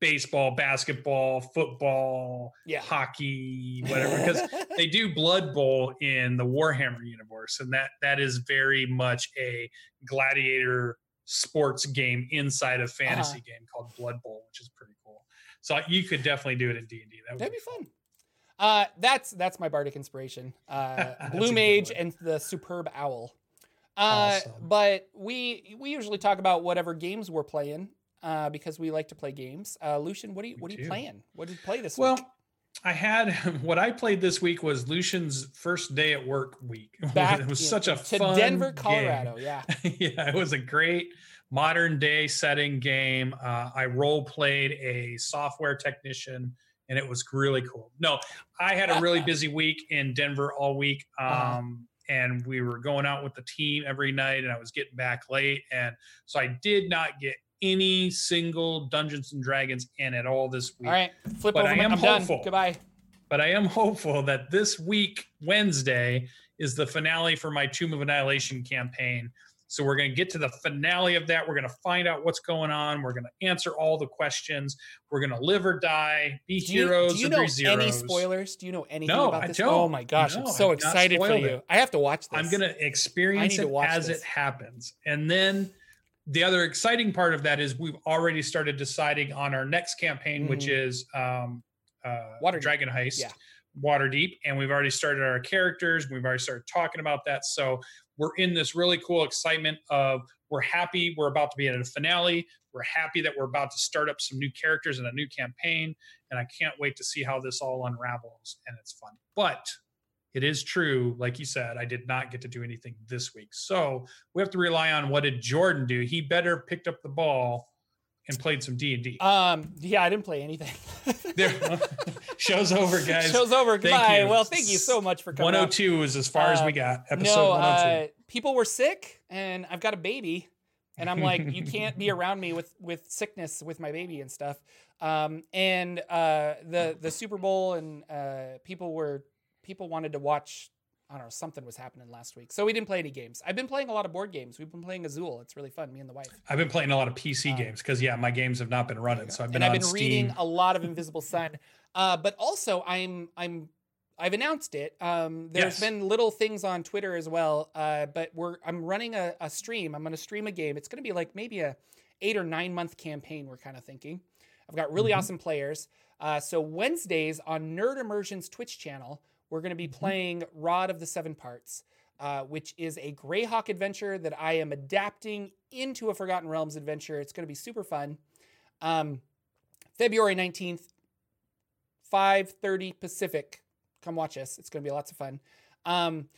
baseball basketball football Yeah. hockey whatever because they do blood bowl in the warhammer universe and that that is very much a gladiator sports game inside a fantasy Uh-huh. game called blood bowl which is pretty so you could definitely do it in d&d that would That'd be fun. Uh, that's that's my bardic inspiration. Uh, Blue Mage and the superb owl. Uh, Awesome. but we we usually talk about whatever games we're playing uh, because we like to play games. Uh, Lucian, what are you what are you playing? What did you play this Well, week? Well, I had what I played this week was Lucian's first day at work week. Back it was in- such a to fun Denver, game. Colorado. Yeah. yeah, it was a great modern day setting game. Uh, I role played a software technician, and it was really cool. No, I had a really busy week in Denver all week, um, Uh-huh. and we were going out with the team every night, and I was getting back late, and so I did not get any single Dungeons and Dragons in at all this week All right. Flip But over. I am I'm done. hopeful. Goodbye. but I am hopeful that this week, Wednesday, is the finale for my Tomb of Annihilation campaign. So we're going to get to the finale of that. We're going to find out what's going on. We're going to answer all the questions. We're going to live or die, be Do you, heroes do you know zeros. any spoilers? Do you know anything No, about I this? don't. Oh my gosh, I'm so not excited for you. it. I have to watch this. I'm going to experience it as this. it happens. And then the other exciting part of that is we've already started deciding on our next campaign, which is um, uh, Waterdeep. Dragon Heist, Yeah. Waterdeep. And we've already started our characters. We've already started talking about that. So we're in this really cool excitement of we're happy we're about to be at a finale. We're happy that we're about to start up some new characters and a new campaign. And I can't wait to see how this all unravels. And it's fun. But it is true, like you said, I did not get to do anything this week. So we have to rely on what did Jordan do? He better picked up the ball and played some D and D. Um, yeah, I didn't play anything. There, show's over, guys. Show's over. Thank Goodbye. you. Well, thank you so much for coming. Hundred two is as far as we Uh, got. Episode no, one hundred uh, people were sick, and I've got a baby, and I'm like, you can't be around me with with sickness with my baby and stuff. Um, and uh, the the Super Bowl and uh, people were people wanted to watch. I don't know, something was happening last week, so we didn't play any games. I've been playing a lot of board games. We've been playing Azul. It's really fun. Me and the wife. I've been playing a lot of PC Um, games because yeah, my games have not been running. So I've been and I've been reading a lot of Invisible Sun. Uh, but also, I'm I'm I've announced it. Um, there's Yes. been little things on Twitter as well. Uh, but we're I'm running a, a stream. I'm going to stream a game. It's going to be like maybe a eight or nine month campaign. We're kind of thinking. I've got really Mhm. awesome players. Uh, so Wednesdays on Nerd Immersion's Twitch channel, we're going to be Mhm. playing Rod of the Seven Parts. Uh, which is a Greyhawk adventure that I am adapting into a Forgotten Realms adventure. It's going to be super fun. Um, February 19th, 5:30 Pacific. Come watch us. It's going to be lots of fun. Um,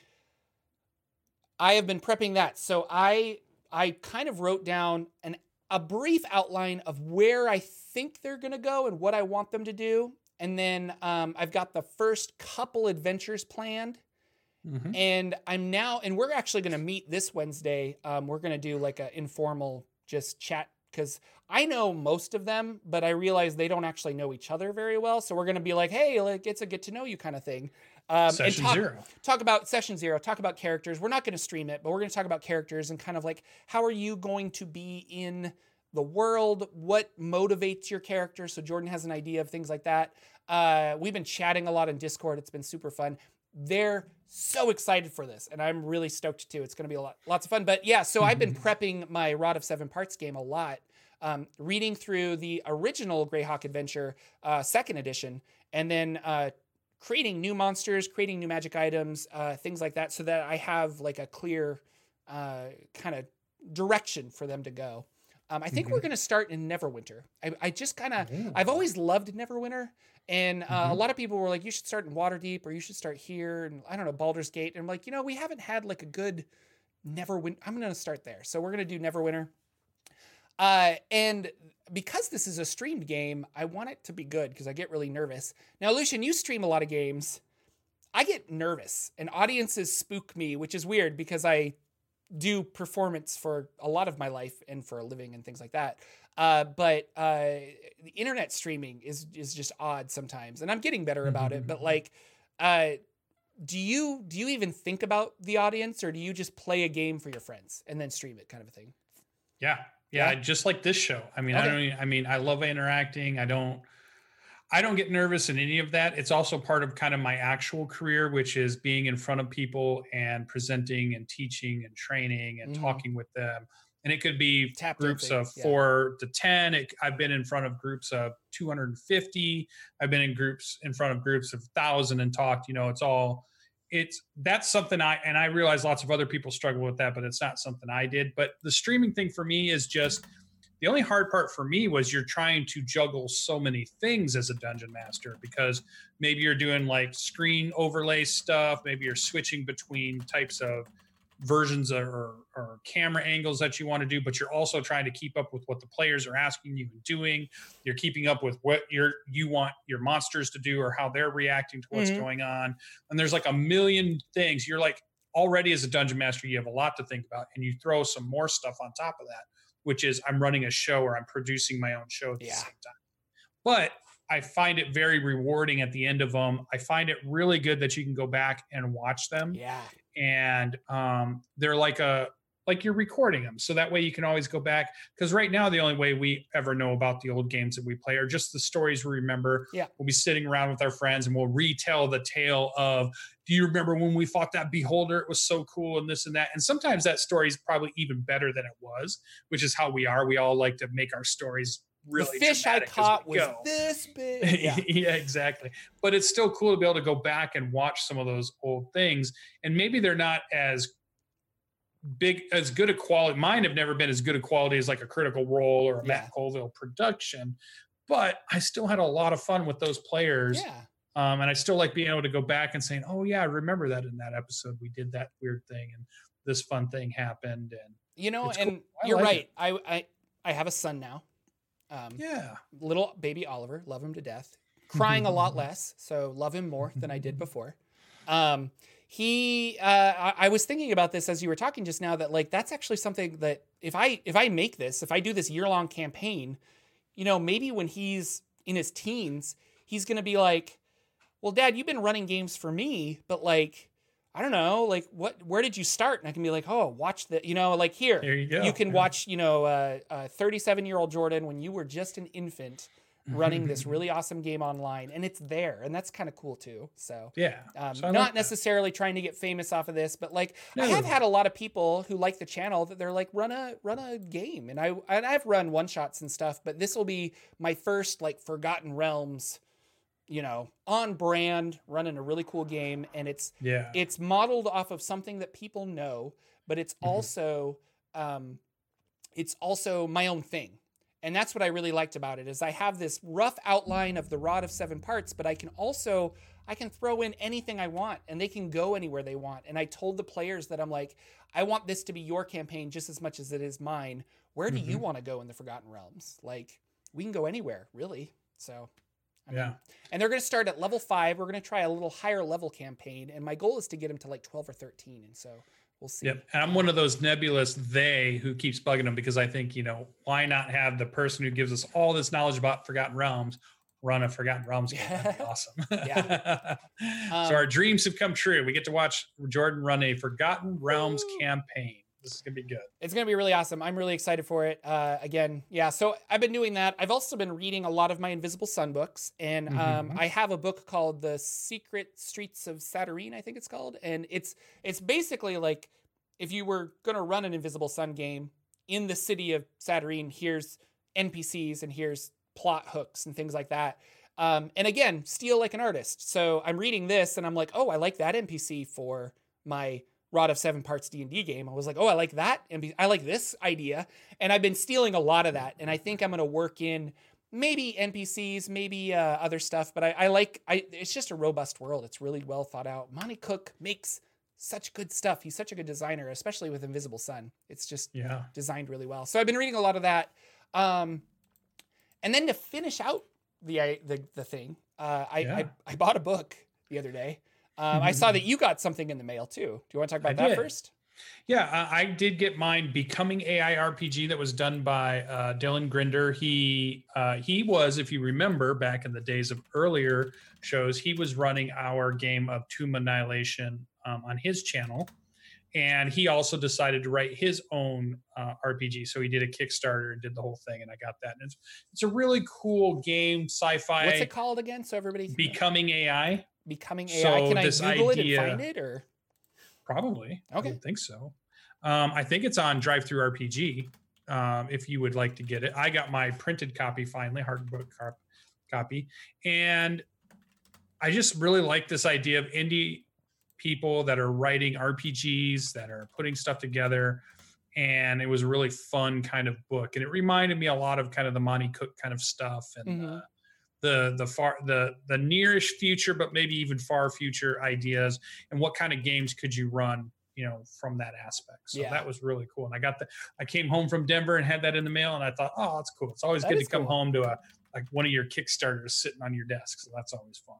I have been prepping that. So I I kind of wrote down an a brief outline of where I think they're going to go and what I want them to do. And then um, I've got the first couple adventures planned. Mhm. And I'm now, and we're actually going to meet this Wednesday. Um, we're going to do like an informal just chat because I know most of them, but I realize they don't actually know each other very well. So we're going to be like, hey, like it's a get to know you kind of thing. Um, Session and talk, zero. talk about session zero, talk about characters. We're not going to stream it, but we're going to talk about characters and kind of like how are you going to be in the world? What motivates your character? So Jordan has an idea of things like that. Uh, we've been chatting a lot in Discord. It's been super fun. They're so excited for this, and I'm really stoked too. It's going to be a lot, lots of fun. But yeah, so I've been prepping my Rod of Seven Parts game a lot, um, reading through the original Greyhawk Adventure, uh, second edition, and then uh, creating new monsters, creating new magic items, uh, things like that, so that I have like a clear uh, kind of direction for them to go. Um, I think we're going to start in Neverwinter. I, I just kind of, Ooh. I've always loved Neverwinter. And uh, a Mhm. lot of people were like, you should start in Waterdeep or you should start here. And I don't know, Baldur's Gate. And I'm like, you know, we haven't had like a good Neverwinter. I'm going to start there. So we're going to do Neverwinter. Uh, and because this is a streamed game, I want it to be good because I get really nervous. Now, Lucian, you stream a lot of games. I get nervous and audiences spook me, which is weird because I do performance for a lot of my life and for a living and things like that. Uh, but uh, the internet streaming is is just odd sometimes, and I'm getting better about it. But like, uh, do you do you even think about the audience, or do you just play a game for your friends and then stream it, kind of a thing? Yeah. Yeah, Yeah? just like this show. I mean, I don't I mean, I love interacting. I don't I don't get nervous in any of that. It's also part of kind of my actual career, which is being in front of people and presenting and teaching and training and Mhm. talking with them. And it could be Tap groups of yeah. four to 10. It, I've been in front of groups of 250. I've been in groups in front of groups of thousand and talked, you know, it's all, it's that's something I, and I realize lots of other people struggle with that, but it's not something I did. But the streaming thing for me is just, The only hard part for me was you're trying to juggle so many things as a dungeon master because maybe you're doing like screen overlay stuff, maybe you're switching between types of versions or, or camera angles that you want to do, but you're also trying to keep up with what the players are asking you and doing. You're keeping up with what you're you want your monsters to do or how they're reacting to what's Mhm. going on. And there's like a million things. You're like already as a dungeon master, you have a lot to think about, and you throw some more stuff on top of that, which is I'm running a show or I'm producing my own show at the Yeah. same time. But I find it very rewarding at the end of them. I find it really good that you can go back and watch them Yeah. and um, they're like a like you're recording them so that way you can always go back because right now the only way we ever know about the old games that we play are just the stories we remember Yeah. we'll be sitting around with our friends and we'll retell the tale of do you remember when we fought that beholder it was so cool and this and that and sometimes that story is probably even better than it was which is how we are we all like to make our stories really the fish I caught was go. this big. Yeah. yeah, exactly. But it's still cool to be able to go back and watch some of those old things, and maybe they're not as big, as good a quality. Mine have never been as good a quality as like a Critical Role or a Yeah. Matt Colville production, but I still had a lot of fun with those players. yeah. Um, and I still like being able to go back and saying, "Oh yeah, I remember that in that episode we did that weird thing and this fun thing happened." And You know, It's cool. and you're like right. it. I, I I have a son now. Um, yeah, little baby Oliver, love him to death. Crying a lot less, so love him more than I did before. Um, he, uh, I, I was thinking about this as you were talking just now. That like that's actually something that if I if I make this, if I do this year long campaign, you know, maybe when he's in his teens, he's gonna be like, "Well, Dad, you've been running games for me, but like." I don't know, like what? Where did you start? And I can be like, oh, watch the, you know, like here, there you go. you can Yeah. watch, you know, uh, uh, 37 year old Jordan when you were just an infant running this Mm-hmm. really awesome game online, and it's there, and that's kind of cool too. So, Yeah, um, So not like necessarily trying to get famous off of this, but like I have had a lot of people who like the channel that they're like run a run a game, and I and I've run one shots and stuff, but this will be my first like Forgotten Realms, you know, on brand running a really cool game, and it's Yeah, it's modeled off of something that people know, but it's Mhm. also um, it's also my own thing. And that's what I really liked about it is I have this rough outline of the rod of seven parts, but I can also I can throw in anything I want and they can go anywhere they want. And I told the players that I'm like, I want this to be your campaign just as much as it is mine. Where do you Mhm. want to go in the Forgotten Realms? Like, we can go anywhere, really. So I mean, yeah. and they're going to start at level five. We're going to try a little higher level campaign, and my goal is to get them to like twelve or thirteen. And so we'll see. Yep. And I'm one of those nebulous they who keeps bugging them because I think, you know, why not have the person who gives us all this knowledge about Forgotten Realms run a Forgotten Realms game? That'd be awesome. Yeah. Um, so our dreams have come true. We get to watch Jordan run a Forgotten Realms Woo. campaign. This is gonna be good. It's going to be really awesome. I'm really excited for it. Uh, again, yeah. So I've been doing that. I've also been reading a lot of my Invisible Sun books, and um, Mhm. I have a book called The Secret Streets of Satyrine. I think it's called, and it's it's basically like if you were going to run an Invisible Sun game in the city of Satyrine. Here's NPCs and here's plot hooks and things like that. Um, and again, steal like an artist. So I'm reading this, and I'm like, oh, I like that NPC for my Rod of Seven Parts D and D game. I was like, oh, I like that, and I like this idea, and I've been stealing a lot of that, and I think I'm gonna work in maybe NPCs, maybe uh, other stuff, but I, I like. I it's just a robust world. It's really well thought out. Monte Cook makes such good stuff. He's such a good designer, especially with Invisible Sun. It's just Yeah. designed really well. So I've been reading a lot of that. Um, and then to finish out the the the thing, uh, I, Yeah. I I bought a book the other day. Um, I saw that you got something in the mail too. Do you want to talk about I that did. first? Yeah, I, I did get mine. Becoming AI RPG that was done by uh, Dylan Grinder. He uh, he was, if you remember, back in the days of earlier shows, he was running our game of Tomb Annihilation um, on his channel, and he also decided to write his own uh, RPG. So he did a Kickstarter and did the whole thing, and I got that. And it's it's a really cool game, sci-fi. What's it called again? So everybody Becoming AI, becoming AI. So Can I Google idea- it and find it or? Probably. I Okay. would think so. Um, I think it's on Drive Through RPG. Um, if you would like to get it, I got my printed copy finally, hardbook cop- copy, and I just really like this idea of indie people that are writing RPGs that are putting stuff together. and it was a really fun kind of book, and it reminded me a lot of kind of the Monte Cook kind of stuff and. Mhm. Uh, the the far the the nearish future but maybe even far future ideas and what kind of games could you run you know from that aspect. So Yeah. that was really cool. And i got the i came home from denver and had that in the mail and i thought oh that's cool. It's always That good to come cool. home to a like one of your kickstarters sitting on your desk. So that's always fun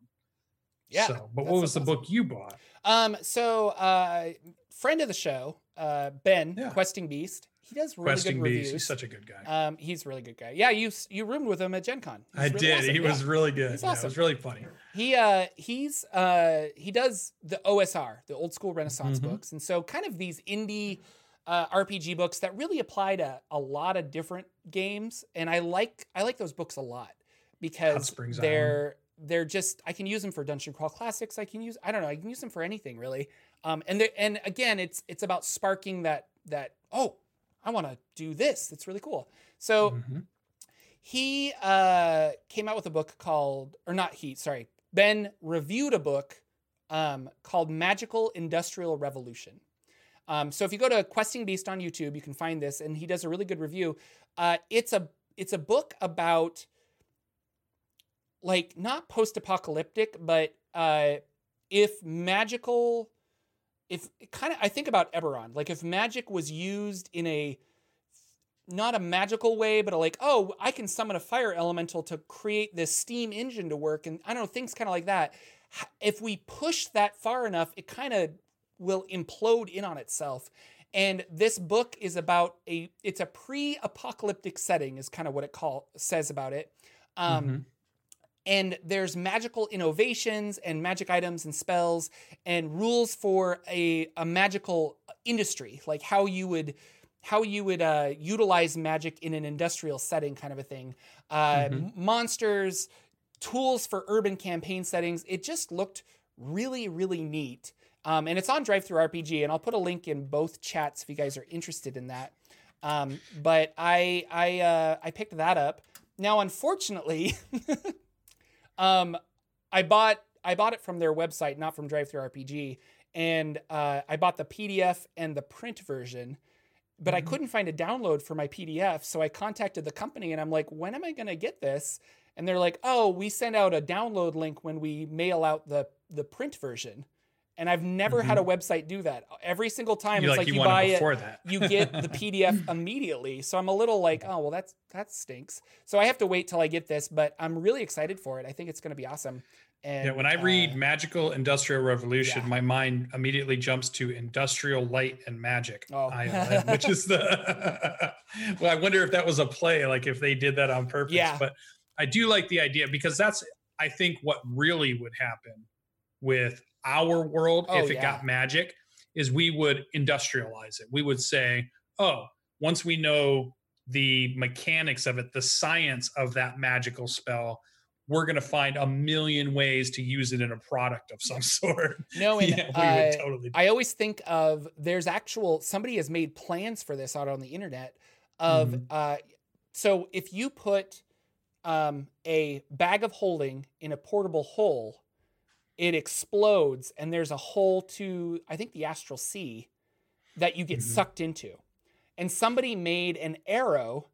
Yeah, so but what was the book you bought Um, so uh, friend of the show, uh, Ben, Yeah. Questing Beast. He does really questing good beast reviews. he's such a good guy um, he's a really good guy. Yeah, you you roomed with him at Gen Con. He's i really did awesome, he yeah. was really good He's Yeah, it was really funny He uh he's uh he does the OSR, the old school Renaissance Mhm. books, and so kind of these indie uh, RPG books that really apply to a lot of different games, and I like I like those books a lot because they're they're just I can use them for Dungeon Crawl Classics. I can use I don't know I can use them for anything really. Um, and and again it's it's about sparking that that oh I want to do this. It's really cool. So Mhm. he uh, came out with a book called, or not he, sorry, Ben reviewed a book um, called Magical Industrial Revolution. Um, so if you go to Questing Beast on YouTube, you can find this, and he does a really good review. Uh, it's a it's a book about like not post-apocalyptic, but uh, if magical, if kind of I think about Eberron, like if magic was used in a not a magical way, but a like, oh, I can summon a fire elemental to create this steam engine to work, and I don't know things kind of like that. If we push that far enough, it kind of will implode in on itself. And this book is about a it's a pre-apocalyptic setting is kind of what it call says about it. Um, Mhm. And there's magical innovations and magic items and spells and rules for a, a magical industry like how you would how you would uh, utilize magic in an industrial setting kind of a thing. Uh, Mhm. monsters tools for urban campaign settings. It just looked really really neat. Um, and it's on drive through rpg and i'll put a link in both chats if you guys are interested in that. Um, but i i uh, i picked that up. Now unfortunately um, I bought I bought it from their website, not from DriveThruRPG, and uh, I bought the PDF and the print version, but I Mhm. couldn't find a download for my PDF. So I contacted the company and I'm like, when am I going to get this? And they're like, oh, we send out a download link when we mail out the the print version. And I've never had a website do that. Every single time, you it's like, like you, you buy it that you get the PDF immediately. So I'm a little like, oh well, that's that stinks. So I have to wait till I get this, but I'm really excited for it. I think it's going to be awesome. And Yeah, when I read uh, Magical Industrial Revolution, yeah. my mind immediately jumps to Industrial Light and Magic, Oh. ILM, which is the. well, I wonder if that was a play, like if they did that on purpose. Yeah. But I do like the idea because that's, I think, what really would happen with our world Oh, if it yeah. got magic is we would industrialize it. We would say, oh, once we know the mechanics of it, the science of that magical spell, we're going to find a million ways to use it in a product of some sort. no, and yeah, we uh, would totally. I always think of there's actual somebody has made plans for this out on the internet of Mhm. uh, so if you put um, a bag of holding in a portable hole, it explodes and there's a hole to I think the astral sea that you get Mhm. sucked into, and somebody made an arrow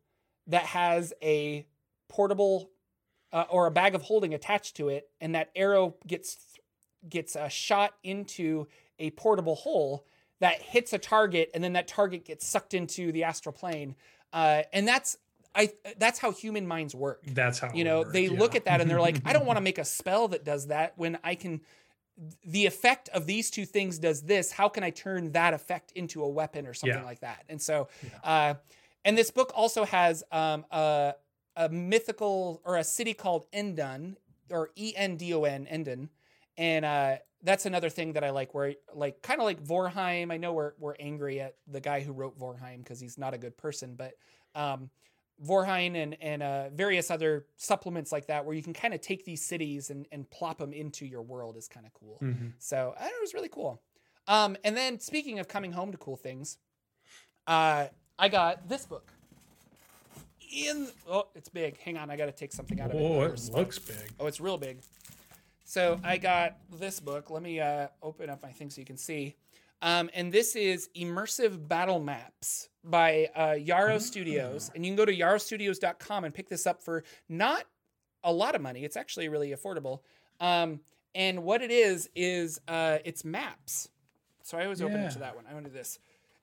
that has a portable uh, or a bag of holding attached to it, and that arrow gets gets uh, shot into a portable hole that hits a target, and then that target gets sucked into the astral plane, uh, and that's I that's how human minds work. That's how You know, work, they look at that and they're like, I don't want to make a spell that does that when I can. The effect of these two things does this. How can I turn that effect into a weapon or something Yeah. like that? And so, uh, and this book also has um, a, a mythical or a city called Endon or E N D O N Endon, and uh, that's another thing that I like. Where like kind of like Vornheim. I know we're we're angry at the guy who wrote Vornheim because he's not a good person, but um, Vornheim and and uh, various other supplements like that, where you can kind of take these cities and and plop them into your world is kind of cool. Mhm. So I it was really cool. Um, and then speaking of coming home to cool things, uh, I got this book. In oh, it's big. Hang on, I got to take something out of it. Oh, it looks big. Oh, it's real big. So I got this book. Let me uh, open up my thing so you can see. Um, and this is Immersive Battle Maps by uh, Yarrow Ah. Studios. And you can go to yarrowstudios.com and pick this up for not a lot of money. It's actually really affordable. Um, and what it is, is uh, it's maps. So I always open it to that one. I want to do this.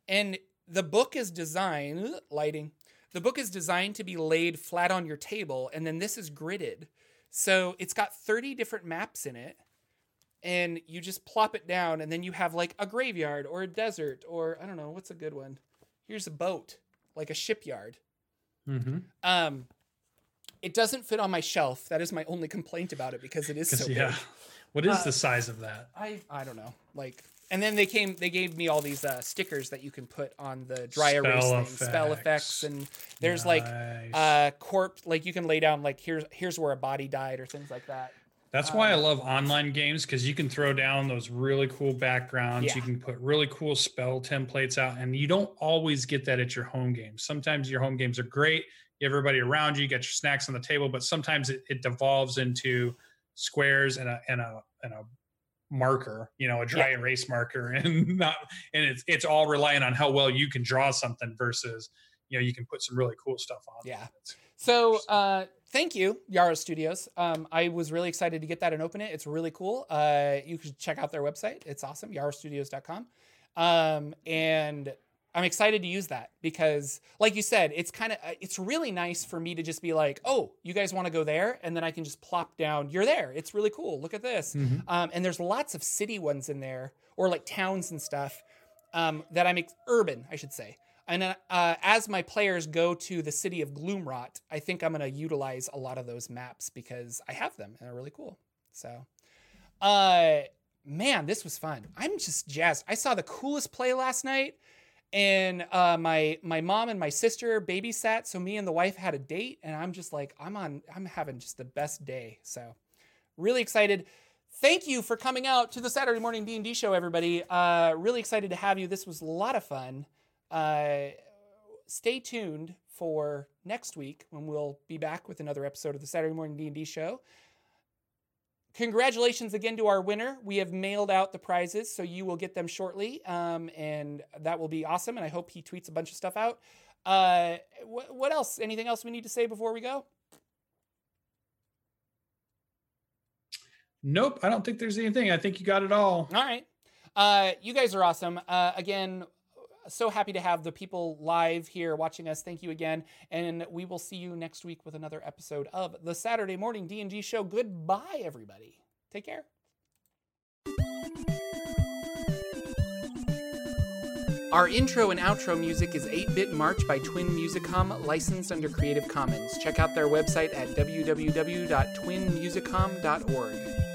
And the book is designed, lighting, the book is designed to be laid flat on your table. And then this is gridded. So it's got 30 different maps in it and you just plop it down and then you have like a graveyard or a desert or I don't know what's a good one. Here's a boat, like a shipyard. Mm-hmm. Um it doesn't fit on my shelf. That is my only complaint about it because it is so yeah. big. What is Uh, the size of that? I I don't know. Like and then they came they gave me all these uh, stickers that you can put on the dry erase Spell things, spell effects effects. and there's like Nice. uh corpse like you can lay down like here's here's where a body died or things like that. That's why I um, love online games because you can throw down those really cool backgrounds. Yeah. You can put really cool spell templates out, and you don't always get that at your home games. Sometimes your home games are great. You have everybody around you, you got your snacks on the table, but sometimes it, it devolves into squares and a and a and a marker, you know, a dry erase marker, and not and it's it's all relying on how well you can draw something versus you know you can put some really cool stuff on. Yeah. So uh, thank you, Yarrow Studios. Um, I was really excited to get that and open it. It's really cool. Uh, you should check out their website. It's awesome, yarrowstudios.com. Um, and I'm excited to use that because, like you said, it's kind of it's really nice for me to just be like, oh, you guys want to go there, and then I can just plop down. You're there. It's really cool. Look at this. Mhm. Um, and there's lots of city ones in there, or like towns and stuff um, that I'm ex- urban, I should say. And uh, uh, as my players go to the city of Gloomrot, I think I'm going to utilize a lot of those maps because I have them and they're really cool. So, uh, man, this was fun. I'm just jazzed. I saw the coolest play last night, and uh, my my mom and my sister babysat, so me and the wife had a date, and I'm just like, I'm on, I'm having just the best day. So, really excited. Thank you for coming out to the Saturday morning D and D show, everybody. Uh, really excited to have you. This was a lot of fun. Uh, stay tuned for next week when we'll be back with another episode of the Saturday morning D and D show. Congratulations again to our winner. We have mailed out the prizes, so you will get them shortly, um, and that will be awesome. And I hope he tweets a bunch of stuff out. Uh, wh- what else? Anything else we need to say before we go? Nope, I don't think there's anything. I think you got it all. All right. Uh, you guys are awesome. Uh, again, so happy to have the people live here watching us. Thank you again, and we will see you next week with another episode of the Saturday Morning D and D Show. Goodbye, everybody. Take care. Our intro and outro music is 8 Bit March by Twin Musicom, licensed under Creative Commons. Check out their website at www.twinmusicom.org.